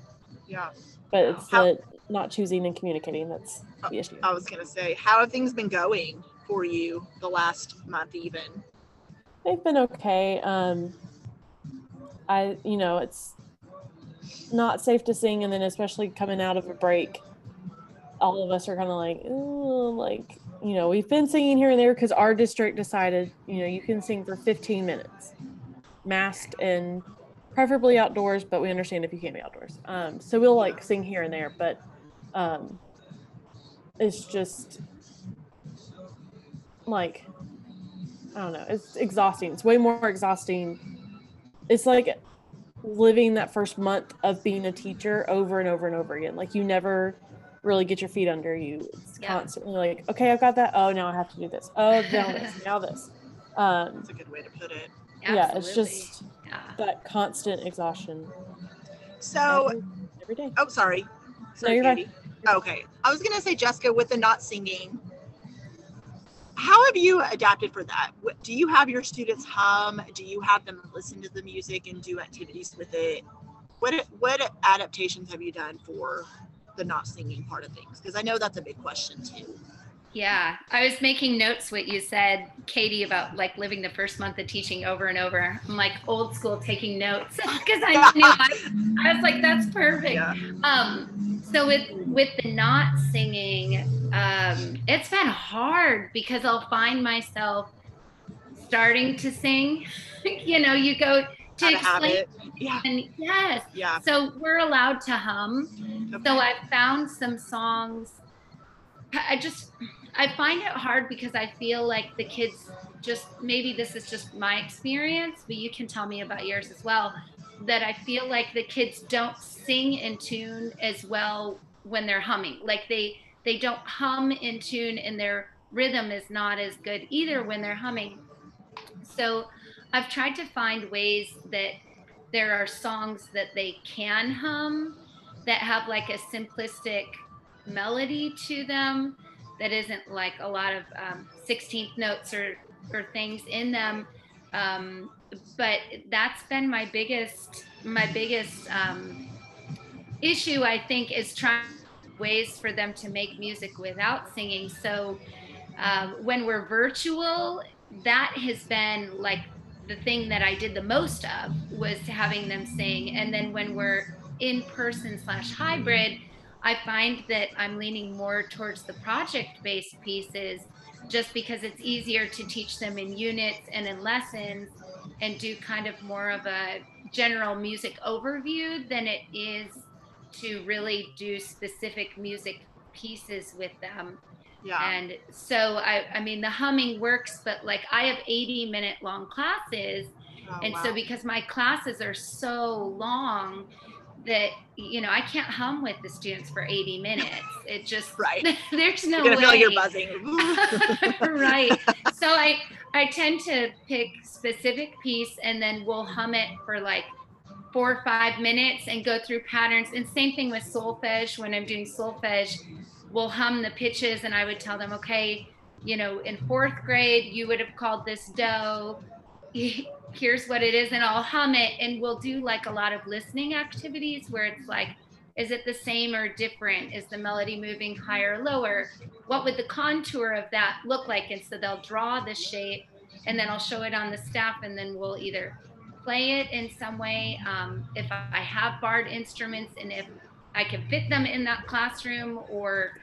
Yeah. but it's How- the not choosing and communicating that's the issue. I was gonna say, how have things been going for you the last month, even? They've been okay. Um, I, you know, it's not safe to sing, and then especially coming out of a break, all of us are kind of like, like, you know, we've been singing here and there because our district decided, you know, you can sing for 15 minutes, masked and preferably outdoors, but we understand if you can't be outdoors. Um, so we'll like sing here and there, but um, it's just like I don't know. It's exhausting. It's way more exhausting. It's like living that first month of being a teacher over and over and over again. Like you never really get your feet under you. It's Yeah. constantly like, okay, I've got that. Oh, now I have to do this. Oh, now this. Now this. Um, That's a good way to put it. yeah, it's Absolutely. just Yeah. that constant exhaustion. So, every, every day. oh, sorry. Sorry, you're fine. Okay. I was gonna say, Jessica, with the not singing, how have you adapted for that? Do you have your students hum? Do you have them listen to the music and do activities with it? What what adaptations have you done for the not singing part of things? Because I know that's a big question too. Yeah, I was making notes what you said, Katie, about like living the first month of teaching over and over. I'm like old school taking notes because I knew I, I was like, that's perfect. Yeah. Um, so with with the not singing, um, it's been hard because I'll find myself starting to sing. you know, you go to Out explain. Yeah. and yes, Yeah. so we're allowed to hum. Okay. So I found some songs. I just I find it hard because I feel like the kids just maybe this is just my experience, but you can tell me about yours as well. That I feel like the kids don't sing in tune as well when they're humming. Like they they don't hum in tune and their rhythm is not as good either when they're humming. So I've tried to find ways that there are songs that they can hum that have like a simplistic melody to them that isn't like a lot of um, 16th notes or or things in them. Um, but that's been my biggest my biggest um, issue i think is trying ways for them to make music without singing. So um, when we're virtual that has been like the thing that i did the most of was having them sing. And then when we're in person slash hybrid i find that i'm leaning more towards the project based pieces just because it's easier to teach them in units and in lessons and do kind of more of a general music overview than it is to really do specific music pieces with them Yeah. and so I, I mean the humming works but like i have 80 minute long classes Oh, and wow. so because my classes are so long that you know i can't hum with the students for 80 minutes. It just Right. there's no You're gonna feel you're buzzing. right. So i i tend to pick specific piece and then we'll hum it for like four or five minutes and go through patterns. And same thing with solfege. When i'm doing solfege we'll hum the pitches and i would tell them okay you know in fourth grade you would have called this do here's what it is and i'll hum it. And we'll do like a lot of listening activities where it's like is it the same or different? Is the melody moving higher or lower? What would the contour of that look like? And so they'll draw the shape and then i'll show it on the staff and then we'll either play it in some way. Um, if i have barred instruments and if i can fit them in that classroom or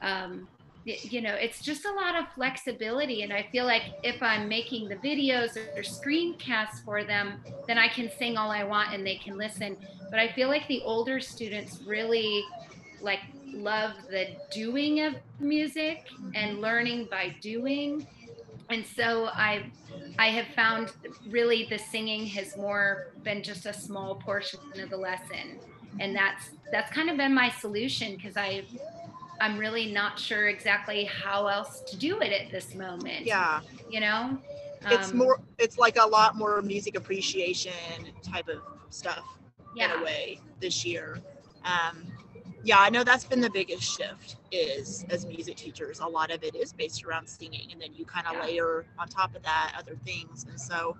um, you know it's just a lot of flexibility and i feel like if i'm making the videos or screencasts for them then i can sing all i want and they can listen. But i feel like the older students really like love the doing of music and learning by doing. And so i i have found really the singing has more been just a small portion of the lesson. And that's that's kind of been my solution because i i'm really not sure exactly how else to do it at this moment yeah. you know It's Um, more. It's like a lot more music appreciation type of stuff in a way this year. Um, yeah, I know that's been the biggest shift. Is as music teachers, a lot of it is based around singing, and then you kind of Yeah. layer on top of that other things. And so,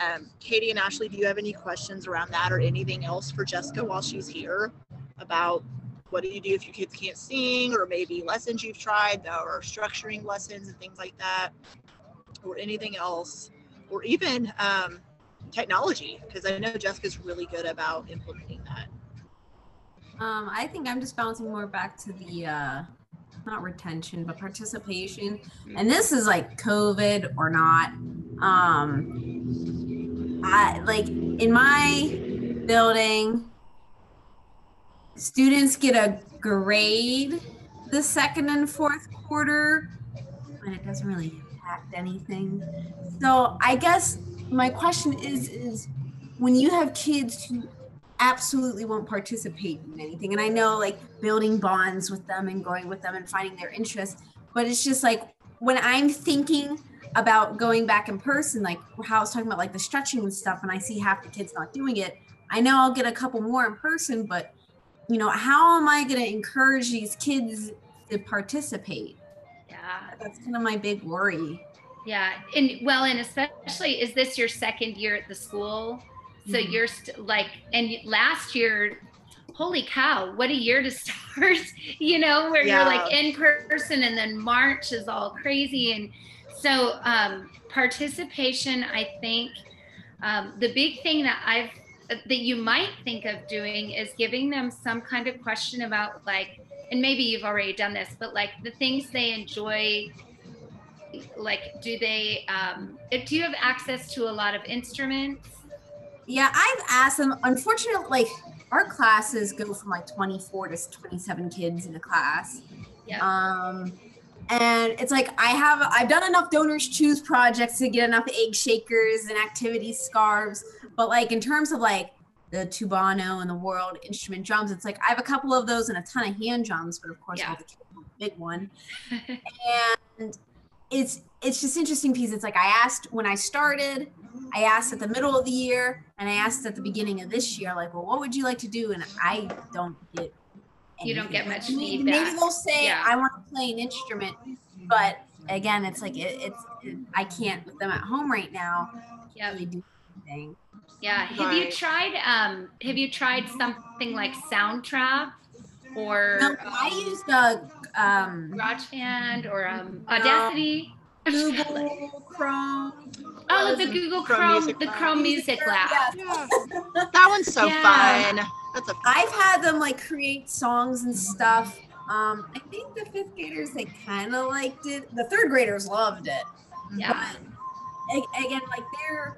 um, Katie and Ashley, do you have any questions around that or anything else for Jessica while she's here about what do you do if your kids can't sing, or maybe lessons you've tried, or structuring lessons and things like that, or anything else, or even um, technology? Because I know Jessica's really good about implementing that. Um, I think I'm just bouncing more back to the uh not retention, but participation. And this is like COVID or not. Um I like in my building, students get a grade the second and fourth quarter, but it doesn't really impact anything. So I guess my question is is when you have kids who absolutely won't participate in anything. And I know like building bonds with them and going with them and finding their interests, but it's just like when I'm thinking about going back in person, like how I was talking about like the stretching and stuff, and I see half the kids not doing it, I know I'll get a couple more in person, but you know, how am I going to encourage these kids to participate? yeah That's kind of my big worry. Yeah, and well, and especially is this your second year at the school? So Mhm. you're st- like, and last year, holy cow, what a year to start! you know, where you're like in person, and then March is all crazy, and so um, participation. I think um, the big thing that I've that you might think of doing is giving them some kind of question about like and maybe you've already done this, but like the things they enjoy like do they um do you have access to a lot of instruments Yeah, I've asked them. Unfortunately, like our classes go from like 24 to 27 kids in a class. Yeah. Um, and it's like I have I've done enough donors choose projects to get enough egg shakers and activity scarves, but like in terms of like the tubano and the world instrument drums, it's like I have a couple of those and a ton of hand drums, but of course Yeah. kids want the big one. and it's it's just interesting because it's like I asked when I started, I asked at the middle of the year, and I asked at the beginning of this year, like, well, what would you like to do? And I don't get. You don't get much Maybe- feedback. Maybe they'll say Yeah. I want to play an instrument, but again, it's like it, it's it, I can't with them at home right now. yeah Really do anything. yeah have you tried um have you tried something like soundtrap or No, I used the um, GarageBand or um audacity Google Chrome. oh the google Chrome chrome, the chrome music lab Yeah. Yeah. That one's so Yeah. fun. That's a I've had them like create songs and stuff. Um, I think the fifth graders they kind of liked it. The third graders loved it. yeah But again, like they're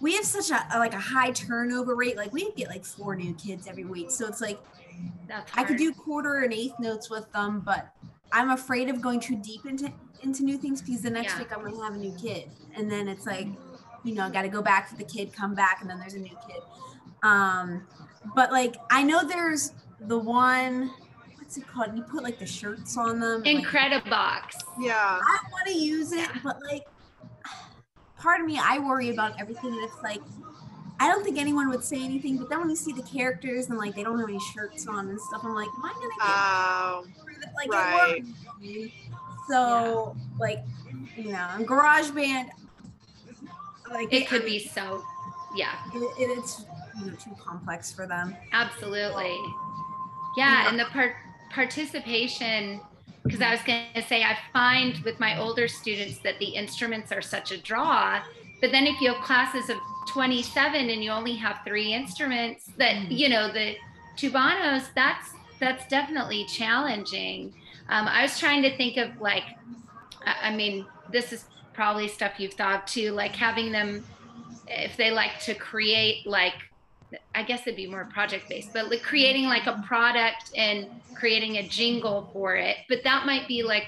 we have such a, like a high turnover rate. Like we get like four new kids every week, so it's like I could do quarter and eighth notes with them, but I'm afraid of going too deep into into new things because the next Yeah. week I'm gonna have a new kid, and then it's like, you know, I got to go back for the kid, come back, and then there's a new kid. Um, but like I know there's the one, what's it called? You put like the shirts on them. and, like, incredibox yeah. I want to use it, but like, part of me, I worry about everything, and it's like, I don't think anyone would say anything. But then when you see the characters and like they don't have any shirts on and stuff, I'm like, am I gonna get Oh, like right. it works. So like, you know, and GarageBand, like it could be so yeah it, it- it's you know too complex for them. Absolutely. Yeah, Yeah. and the part participation because I was going to say I find with my older students that the instruments are such a draw, but then if you have classes of 27 and you only have 3 instruments that Mhm. you know the tubanos that's that's definitely challenging. Um, I was trying to think of like I I mean this is probably stuff you've thought of too like having them if they like to create like I guess it'd be more project based, but like creating like a product and creating a jingle for it. But that might be like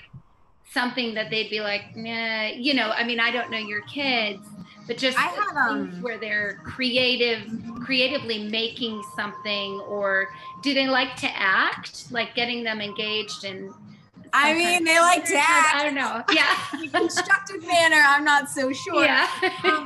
something that they'd be like, nah, you know, I mean, I don't know your kids, but just I had, um, where they're creative, creatively making something, or do they like to act, like getting them engaged and I mean, they like to act. I don't know. Yeah. In constructive manner, I'm not so sure. Yeah. Um,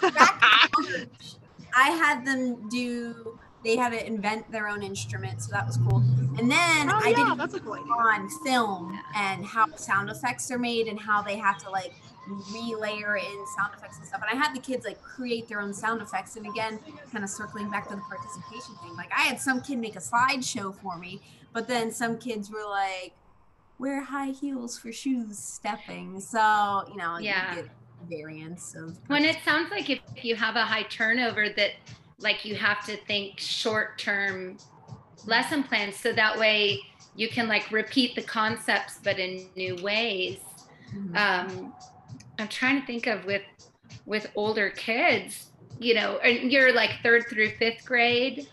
but back I had them do. They had to invent their own instrument, so that was cool. And then Oh, I yeah, did that's a cool on film and how sound effects are made and how they have to like relayer in sound effects and stuff. And I had the kids like create their own sound effects. And again, kind of circling back to the participation thing, like I had some kid make a slideshow for me, but then some kids were like, wear high heels for shoes stepping. So, you know, Yeah. you get variants of when it sounds like if you have a high turnover that like you have to think short term lesson plans so that way you can like repeat the concepts but in new ways Mhm. um i'm trying to think of with with older kids you know and you're like third through fifth grade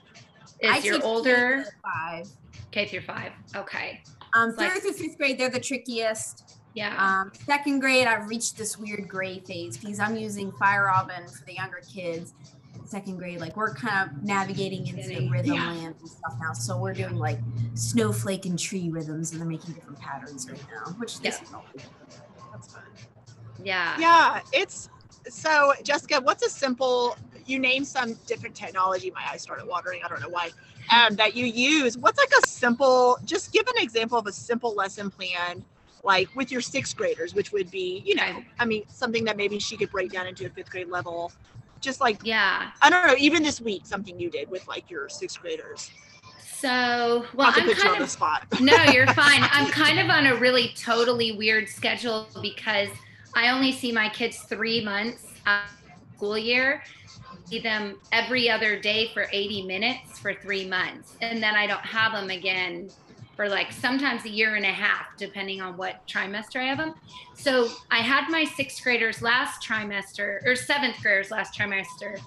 is your older K five. k through five okay Um, Like- third through fifth grade, they're the trickiest. Yeah Um, second grade, I've reached this weird gray phase because I'm using Fire Robin for the younger kids. Second grade, like we're kind of navigating into rhythm yeah. land and stuff now. So we're doing like snowflake and tree rhythms, and they're making different patterns right now, which this Yeah. is all good. That's fun. yeah Yeah, it's so Jessica, what's a simple you name some different technology, my eyes started watering, I don't know why. Um, that you use. What's like a simple, just give an example of a simple lesson plan, like with your sixth graders, which would be, you know, I mean, something that maybe she could break down into a fifth grade level. Just like yeah I don't know, even this week, something you did with like your sixth graders. so well i'm kind of spot. no, you're fine. I'm kind of on a really totally weird schedule because I only see my kids three months school year. See them every other day for 80 minutes for three months, and then I don't have them again for like sometimes a year and a half, depending on what trimester I have them. So I had my sixth graders last trimester or seventh graders last trimester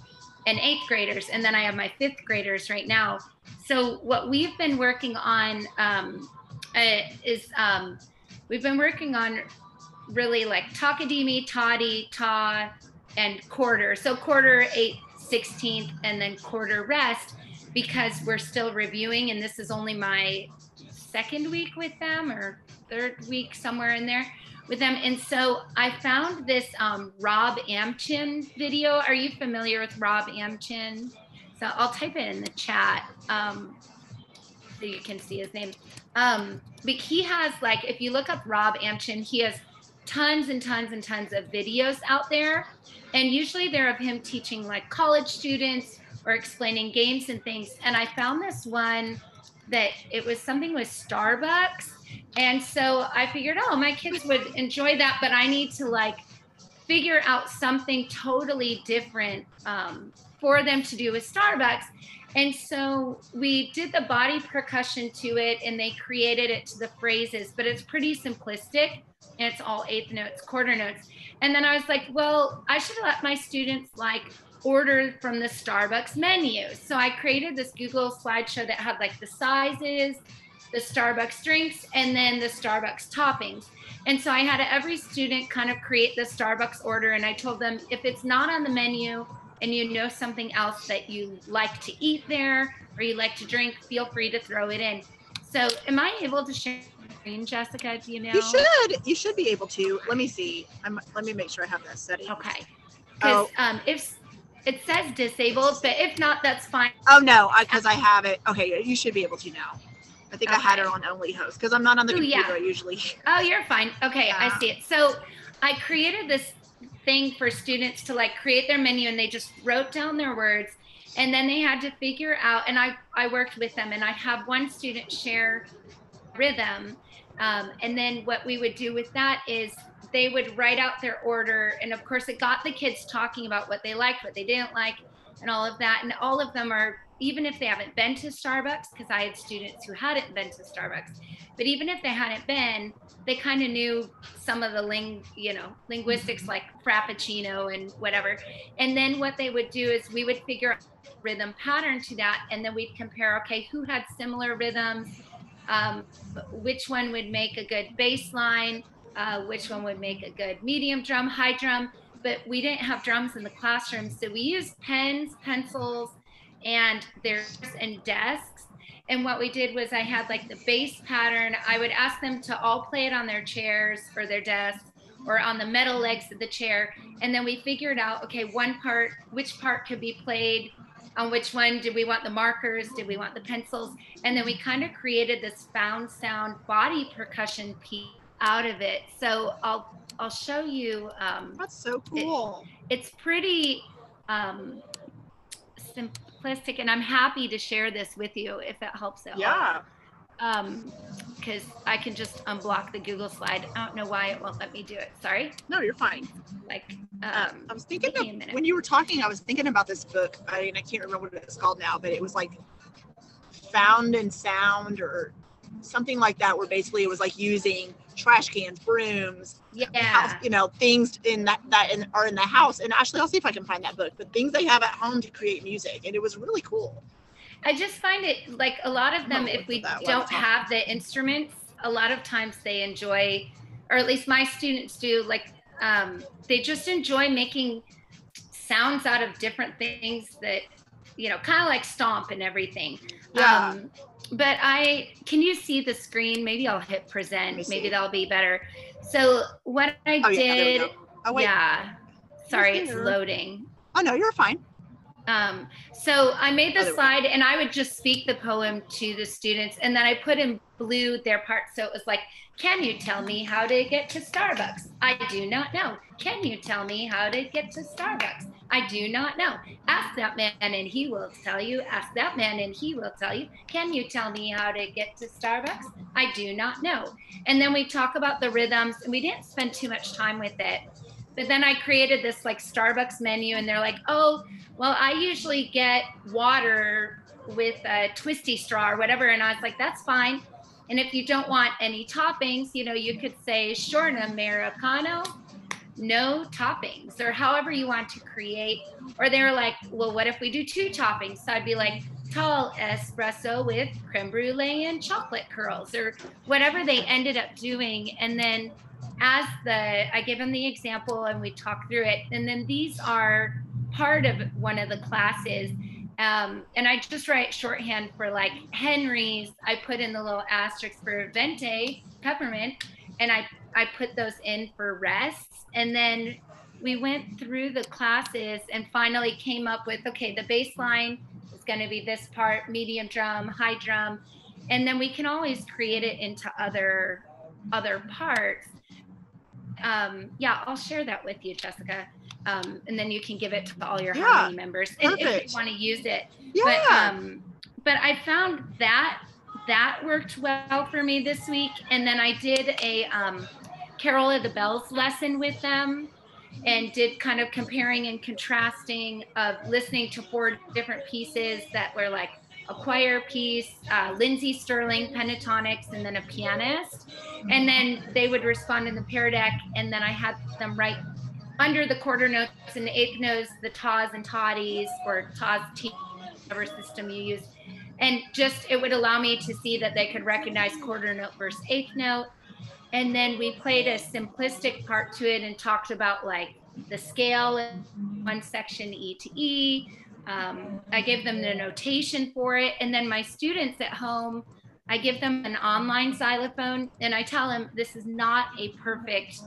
and eighth graders. And then I have my fifth graders right now. So what we've been working on um, uh, is um, we've been working on really like Takadimi, Toddy, Ta, and quarter. So quarter, eight, 16th, and then quarter rest because we're still reviewing. And this is only my second week with them or third week somewhere in there with them. And so I found this um, Rob Amchin video. Are you familiar with Rob Amchin? So I'll type it in the chat um, so you can see his name. Um, but he has like, if you look up Rob Amchin, he has tons and tons and tons of videos out there. And usually they're of him teaching like college students or explaining games and things. And I found this one that it was something with Starbucks. And so I figured, oh, my kids would enjoy that, but I need to like figure out something totally different um, for them to do with Starbucks. And so we did the body percussion to it and they created it to the phrases, but it's pretty simplistic and it's all eighth notes, quarter notes. And then I was like, well, I should let my students like order from the Starbucks menu. So I created this Google slideshow that had like the sizes, the Starbucks drinks, and then the Starbucks toppings. And so I had every student kind of create the Starbucks order. And I told them if it's not on the menu and you know something else that you like to eat there or you like to drink, feel free to throw it in. So am I able to share the screen, Jessica? Do you know? You should. You should be able to. Let me see. I'm, let me make sure I have that setting. Okay. Because oh. um, if it says disabled, but if not, that's fine. Oh no, because I, I, have it. Okay, you should be able to now. I think okay. I had it on only host because I'm not on the Ooh, computer yeah. usually. Oh, you're fine. Okay, yeah. I see it. So I created this thing for students to like create their menu and they just wrote down their words and then they had to figure out and I, I worked with them and I have one student share rhythm um, and then what we would do with that is they would write out their order. And of course, it got the kids talking about what they liked, what they didn't like, and all of that. And all of them are, even if they haven't been to Starbucks, because I had students who hadn't been to Starbucks, but even if they hadn't been, they kind of knew some of the ling, you know, linguistics like frappuccino and whatever. And then what they would do is we would figure out rhythm pattern to that, and then we'd compare, okay, who had similar rhythms, um, which one would make a good bass line, uh, which one would make a good medium drum, high drum. But we didn't have drums in the classroom, so we used pens, pencils, and there's and desks. And what we did was I had like the bass pattern. I would ask them to all play it on their chairs or their desks or on the metal legs of the chair. And then we figured out, okay, one part, which part could be played on which one did we want the markers did we want the pencils and then we kind of created this found sound body percussion piece out of it. So I'll I'll show you. Um, That's so cool. It, it's pretty um, simplistic, and I'm happy to share this with you if it helps at all. yeah. all. Um, because I can just unblock the Google slide. I don't know why it won't let me do it. Sorry. No, you're fine. Like, um, um, I was thinking of, when you were talking, I was thinking about this book. I mean, I can't remember what it's called now, but it was like Found in Sound or something like that, where basically it was like using trash cans, brooms, yeah, house, you know, things in that that in, are in the house. And actually, I'll see if I can find that book. But things they have at home to create music, and it was really cool. I just find it like a lot of them, if we don't have the instruments, a lot of times they enjoy, or at least my students do, like um, they just enjoy making sounds out of different things that, you know, kind of like stomp and everything. Yeah. Um, but I can you see the screen? Maybe I'll hit present. Maybe that'll be better. So what I oh, did, yeah, oh, yeah. Sorry, it's loading. Oh no, you're fine. Um, so I made the slide and I would just speak the poem to the students and then I put in blue their part. So it was like, can you tell me how to get to Starbucks? I do not know. Can you tell me how to get to Starbucks? I do not know. Ask that man and he will tell you. Ask that man and he will tell you. Can you tell me how to get to Starbucks? I do not know. And then we talk about the rhythms and we didn't spend too much time with it. But then I created this like Starbucks menu and they're like, oh, well, I usually get water with a twisty straw or whatever. And I was like, that's fine. And if you don't want any toppings, you know, you could say short Americano, no toppings, or however you want to create. Or they were like, well, what if we do two toppings? So I'd be like, tall espresso with creme brulee and chocolate curls, or whatever they ended up doing. And then as the, I give them the example and we talk through it. And then these are part of one of the classes. Um, and I just write shorthand for like Henry's. I put in the little asterisk for Venti peppermint, and I I put those in for rests. And then we went through the classes and finally came up with okay, the baseline is going to be this part, medium drum, high drum, and then we can always create it into other other parts. Um, yeah, I'll share that with you, Jessica um, and then you can give it to all your Yeah, harmony members if perfect. you want to use it. Yeah. But um, but I found that that worked well for me this week, and then I did a um, Carol of the Bells lesson with them. And did kind of comparing and contrasting of listening to four different pieces that were like a choir piece, uh, Lindsey Stirling, Pentatonix, and then a pianist. And then they would respond in the Pear Deck, and then I had them write under the quarter notes and the eighth notes, the tas and toddies, or tas T, whatever system you use. And just it would allow me to see that they could recognize quarter note versus eighth note. And then we played a simplistic part to it and talked about like the scale one section E to E. Um, I give them the notation for it. And then my students at home, I give them an online xylophone and I tell them this is not a perfect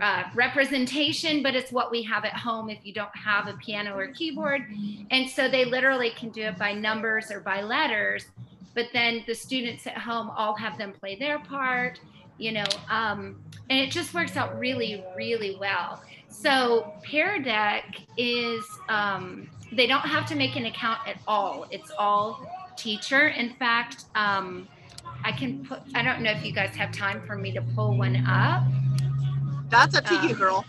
uh, representation, but it's what we have at home if you don't have a piano or keyboard. And so they literally can do it by numbers or by letters. But then the students at home all have them play their part, you know, um, and it just works out really, really well. So Pear Deck is, um, they don't have to make an account at all. It's all teacher. In fact, um, I can put, I don't know if you guys have time for me to pull one up. That's up to you, Um, girl.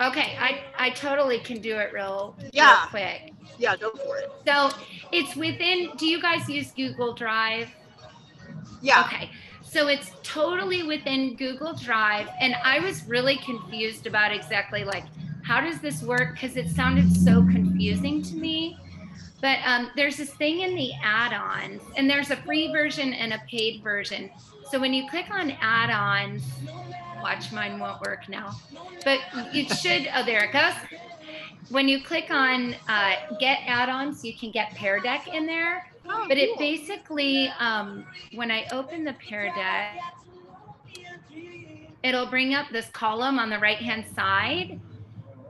Okay, I I totally can do it real, real Yeah. quick. Yeah, go for it. So it's within. Do you guys use Google Drive? Yeah. Okay. So it's totally within Google Drive, and I was really confused about exactly like how does this work because it sounded so confusing to me. But um, there's this thing in the add-ons, and there's a free version and a paid version. So when you click on add-ons, watch mine won't work now, but it should. Oh, there it goes. When you click on uh, get add-ons, you can get Pear Deck in there. Oh, But it cool. basically, um, when I open the Pear Deck, it'll bring up this column on the right hand side.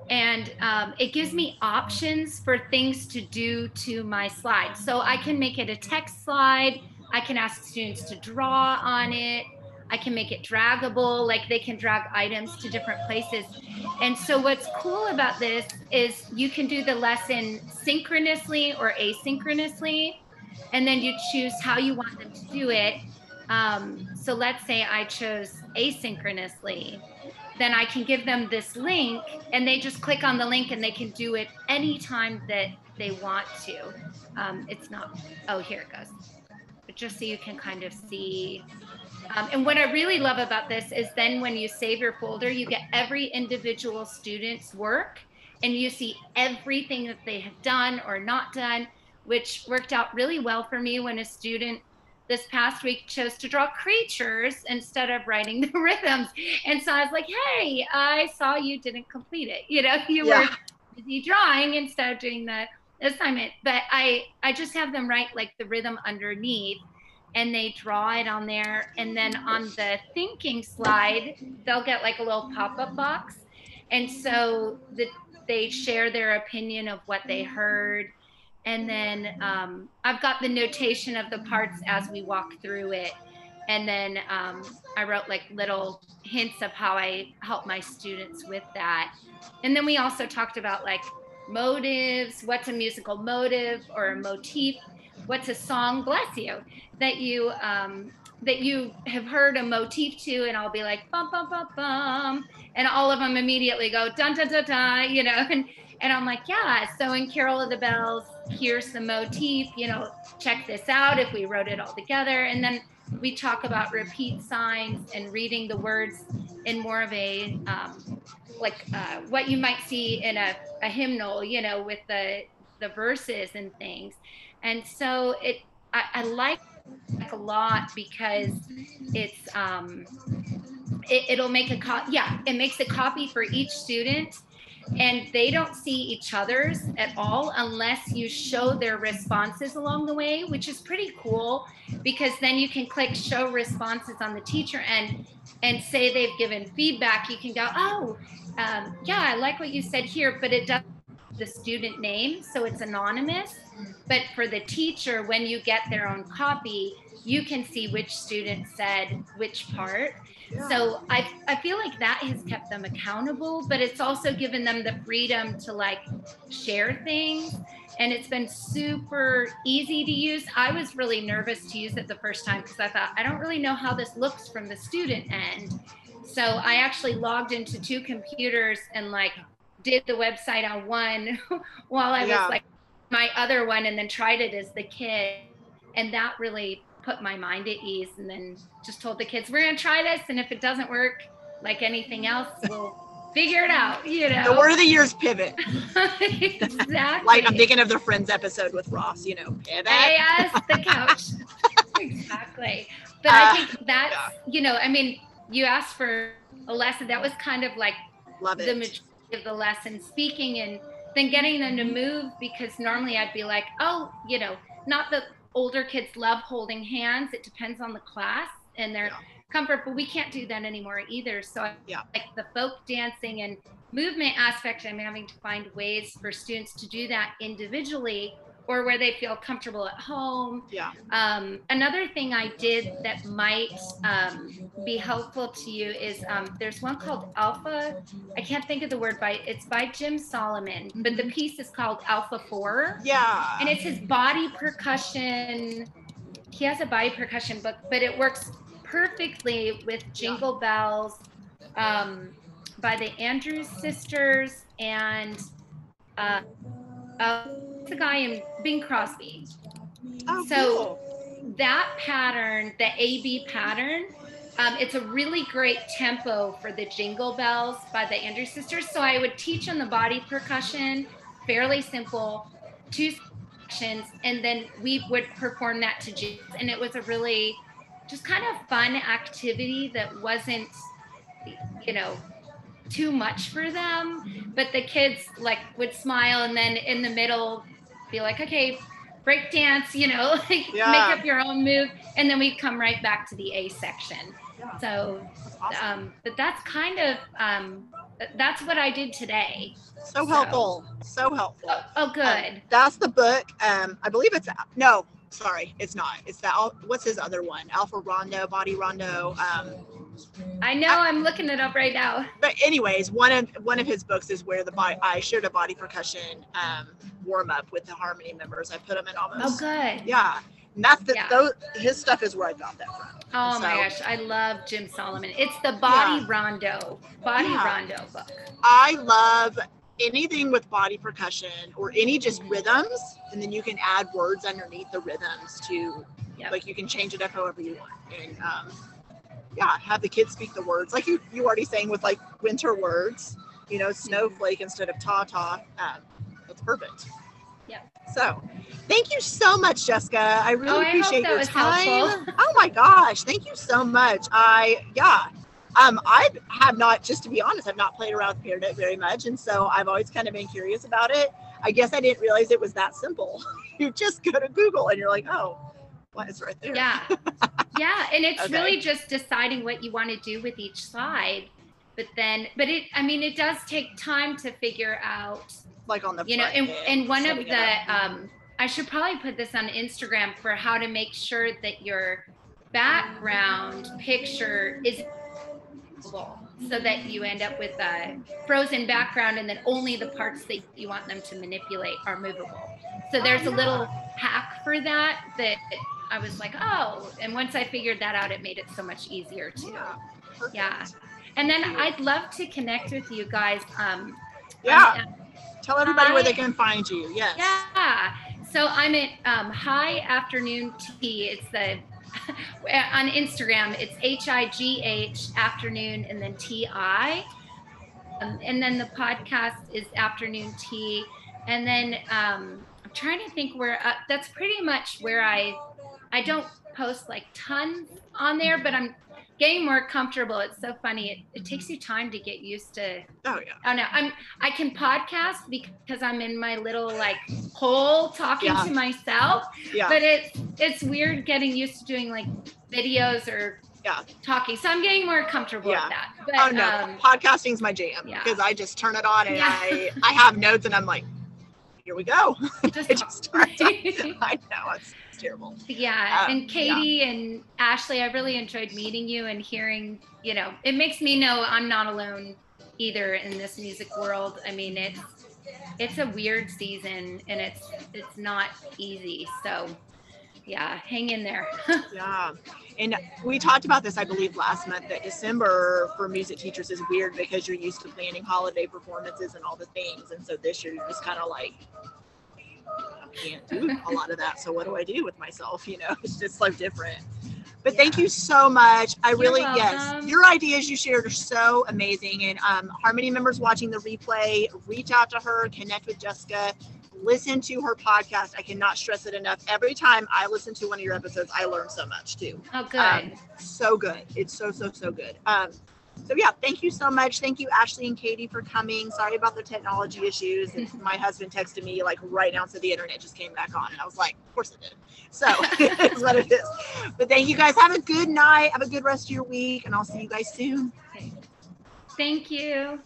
And um, it gives me options for things to do to my slide. So I can make it a text slide. I can ask students to draw on it. I can make it draggable, like they can drag items to different places. And so, what's cool about this is you can do the lesson synchronously or asynchronously and then you choose how you want them to do it. Um, so let's say I chose asynchronously, then I can give them this link and they just click on the link and they can do it anytime that they want to. Um, it's not, oh, here it goes. But just so you can kind of see. Um, and what I really love about this is then when you save your folder, you get every individual student's work and you see everything that they have done or not done which worked out really well for me when a student this past week chose to draw creatures instead of writing the rhythms. And so I was like, hey, I saw you didn't complete it. You know, you Yeah. were busy drawing instead of doing the assignment. But I I just have them write like the rhythm underneath and they draw it on there. And then on the thinking slide, they'll get like a little pop-up box. And so the, they share their opinion of what they heard and then um, I've got the notation of the parts as we walk through it. And then um, I wrote like little hints of how I help my students with that. And then we also talked about like motives, what's a musical motive or a motif, what's a song, bless you, that you um, that you have heard a motif to, and I'll be like bum bum bum bum, and all of them immediately go dun dun dun dun, you know, and and I'm like, yeah. So in Carol of the Bells, here's the motif, you know, check this out if we wrote it all together. And then we talk about repeat signs and reading the words in more of a um, like uh, what you might see in a, a hymnal, you know, with the the verses and things. And so it I, I like a lot because it's um it, will make a copy yeah it makes a copy for each student and they don't see each other's at all unless you show their responses along the way which is pretty cool because then you can click show responses on the teacher and and say they've given feedback. You can go oh um, yeah i like what you said here but it does the student name so it's anonymous. But for the teacher when you get their own copy you can see which student said which part so I, I feel like that has kept them accountable, but it's also given them the freedom to like share things. And it's been super easy to use. I was really nervous to use it the first time because I thought, I don't really know how this looks from the student end. So I actually logged into two computers and like did the website on one while I yeah. was like my other one and then tried it as the kid. And that really put my mind at ease and then just told the kids, we're going to try this. And if it doesn't work, like anything else, we'll figure it out. You know, the word of the year's pivot. exactly. like I'm thinking of the Friends episode with Ross, you know, pivot. Yes, the couch. exactly. But uh, I think that's, yeah. you know, I mean, you asked for a lesson. That was kind of like Love the majority of the lesson speaking and then getting them to move because normally I'd be like, oh, you know, not the older kids love holding hands. It depends on the class and their yeah. comfort, but we can't do that anymore either. So yeah. like the folk dancing and movement aspect, I'm having to find ways for students to do that individually or where they feel comfortable at home. Yeah. Um, another thing I did that might um, be helpful to you is um, there's one called Alpha. I can't think of the word by it's by Jim Solomon, but the mm-hmm. piece is called Alpha Four. Yeah. And it's his body percussion. He has a body percussion book, but it works perfectly with Jingle. Bells um, by the Andrews sisters and. Uh, uh, the guy in Bing Crosby. Oh, so cool. that pattern, the AB pattern, um, it's a really great tempo for the Jingle Bells by the Andrews Sisters. So I would teach on the body percussion, fairly simple, two sections, and then we would perform that to jazz. And it was a really just kind of fun activity that wasn't, you know, too much for them. But the kids like would smile and then in the middle be like, okay, break dance, you know, like yeah. make up your own move. And then we come right back to the A section. Yeah. So, awesome. um, but that's kind of, um, that's what I did today. So helpful. So, so helpful. Oh, oh good. Um, that's the book. Um, I believe it's, no, sorry, it's not. It's that, what's his other one? Alpha Rondo, Body Rondo. Um, I know. I, am looking it up right now. But anyways, one of one of his books is where the body, I shared a body percussion um, warm up with the harmony members. I put them in almost. Oh, good. Yeah, and that's the yeah. those, his stuff is where I got that from. Oh so, my gosh, I love Jim Solomon. It's the Body yeah. Rondo, Body yeah. Rondo book. I love anything with body percussion or any just rhythms, and then you can add words underneath the rhythms to, yep. like you can change it up however you want. And um, yeah, have the kids speak the words like you you already saying with like winter words, you know, snowflake instead of ta ta. Um, that's perfect. Yeah. So, thank you so much, Jessica. I really oh, appreciate I your time. oh my gosh, thank you so much. I yeah. Um, I have not, just to be honest, I've not played around with Pear Note very much, and so I've always kind of been curious about it. I guess I didn't realize it was that simple. you just go to Google and you're like, oh, right there. Yeah. yeah and it's okay. really just deciding what you want to do with each slide but then but it i mean it does take time to figure out like on the you know and, and one of the um i should probably put this on instagram for how to make sure that your background picture is movable so that you end up with a frozen background and then only the parts that you want them to manipulate are movable so there's a little hack for that that I was like, oh, and once I figured that out, it made it so much easier too. Yeah. yeah. And then I'd love to connect with you guys. Um, yeah. Tell everybody where they can find you. Yes. Yeah. So I'm at um, High Afternoon Tea. It's the on Instagram, it's H I G H afternoon and then T I. Um, and then the podcast is Afternoon Tea. And then um, I'm trying to think where uh, that's pretty much where I I don't post like tons on there, but I'm getting more comfortable. It's so funny. It, it takes you time to get used to. Oh yeah. Oh no, I'm I can podcast because I'm in my little like hole talking Yeah. to myself. Yeah. But it's it's weird getting used to doing like videos or Yeah. talking. So I'm getting more comfortable Yeah. with that. But oh no, um, podcasting's my jam yeah. because I just turn it on and Yeah. I I have notes and I'm like, here we go. just I just start. I know it's, it's terrible. Yeah, Um, and Katie and Ashley, I really enjoyed meeting you and hearing, you know, it makes me know I'm not alone either in this music world. I mean, it's it's a weird season and it's it's not easy. So, yeah, hang in there. Yeah. And we talked about this, I believe, last month that December for music teachers is weird because you're used to planning holiday performances and all the things. And so this year you're just kind of like, I can't do a lot of that. So what do I do with myself? You know, it's just so different. But thank you so much. I You're really, yes, your ideas you shared are so amazing. And um, Harmony members watching the replay, reach out to her, connect with Jessica, listen to her podcast. I cannot stress it enough. Every time I listen to one of your episodes, I learn so much too Oh, good. Um, so good. It's so so so good. Um, so yeah, thank you so much. Thank you, Ashley and Katie, for coming. Sorry about the technology issues. And my husband texted me like right now, so the internet just came back on, and I was like, of course it did. So it's what it is. But thank you guys. Have a good night. Have a good rest of your week, and I'll see you guys soon. Thank you.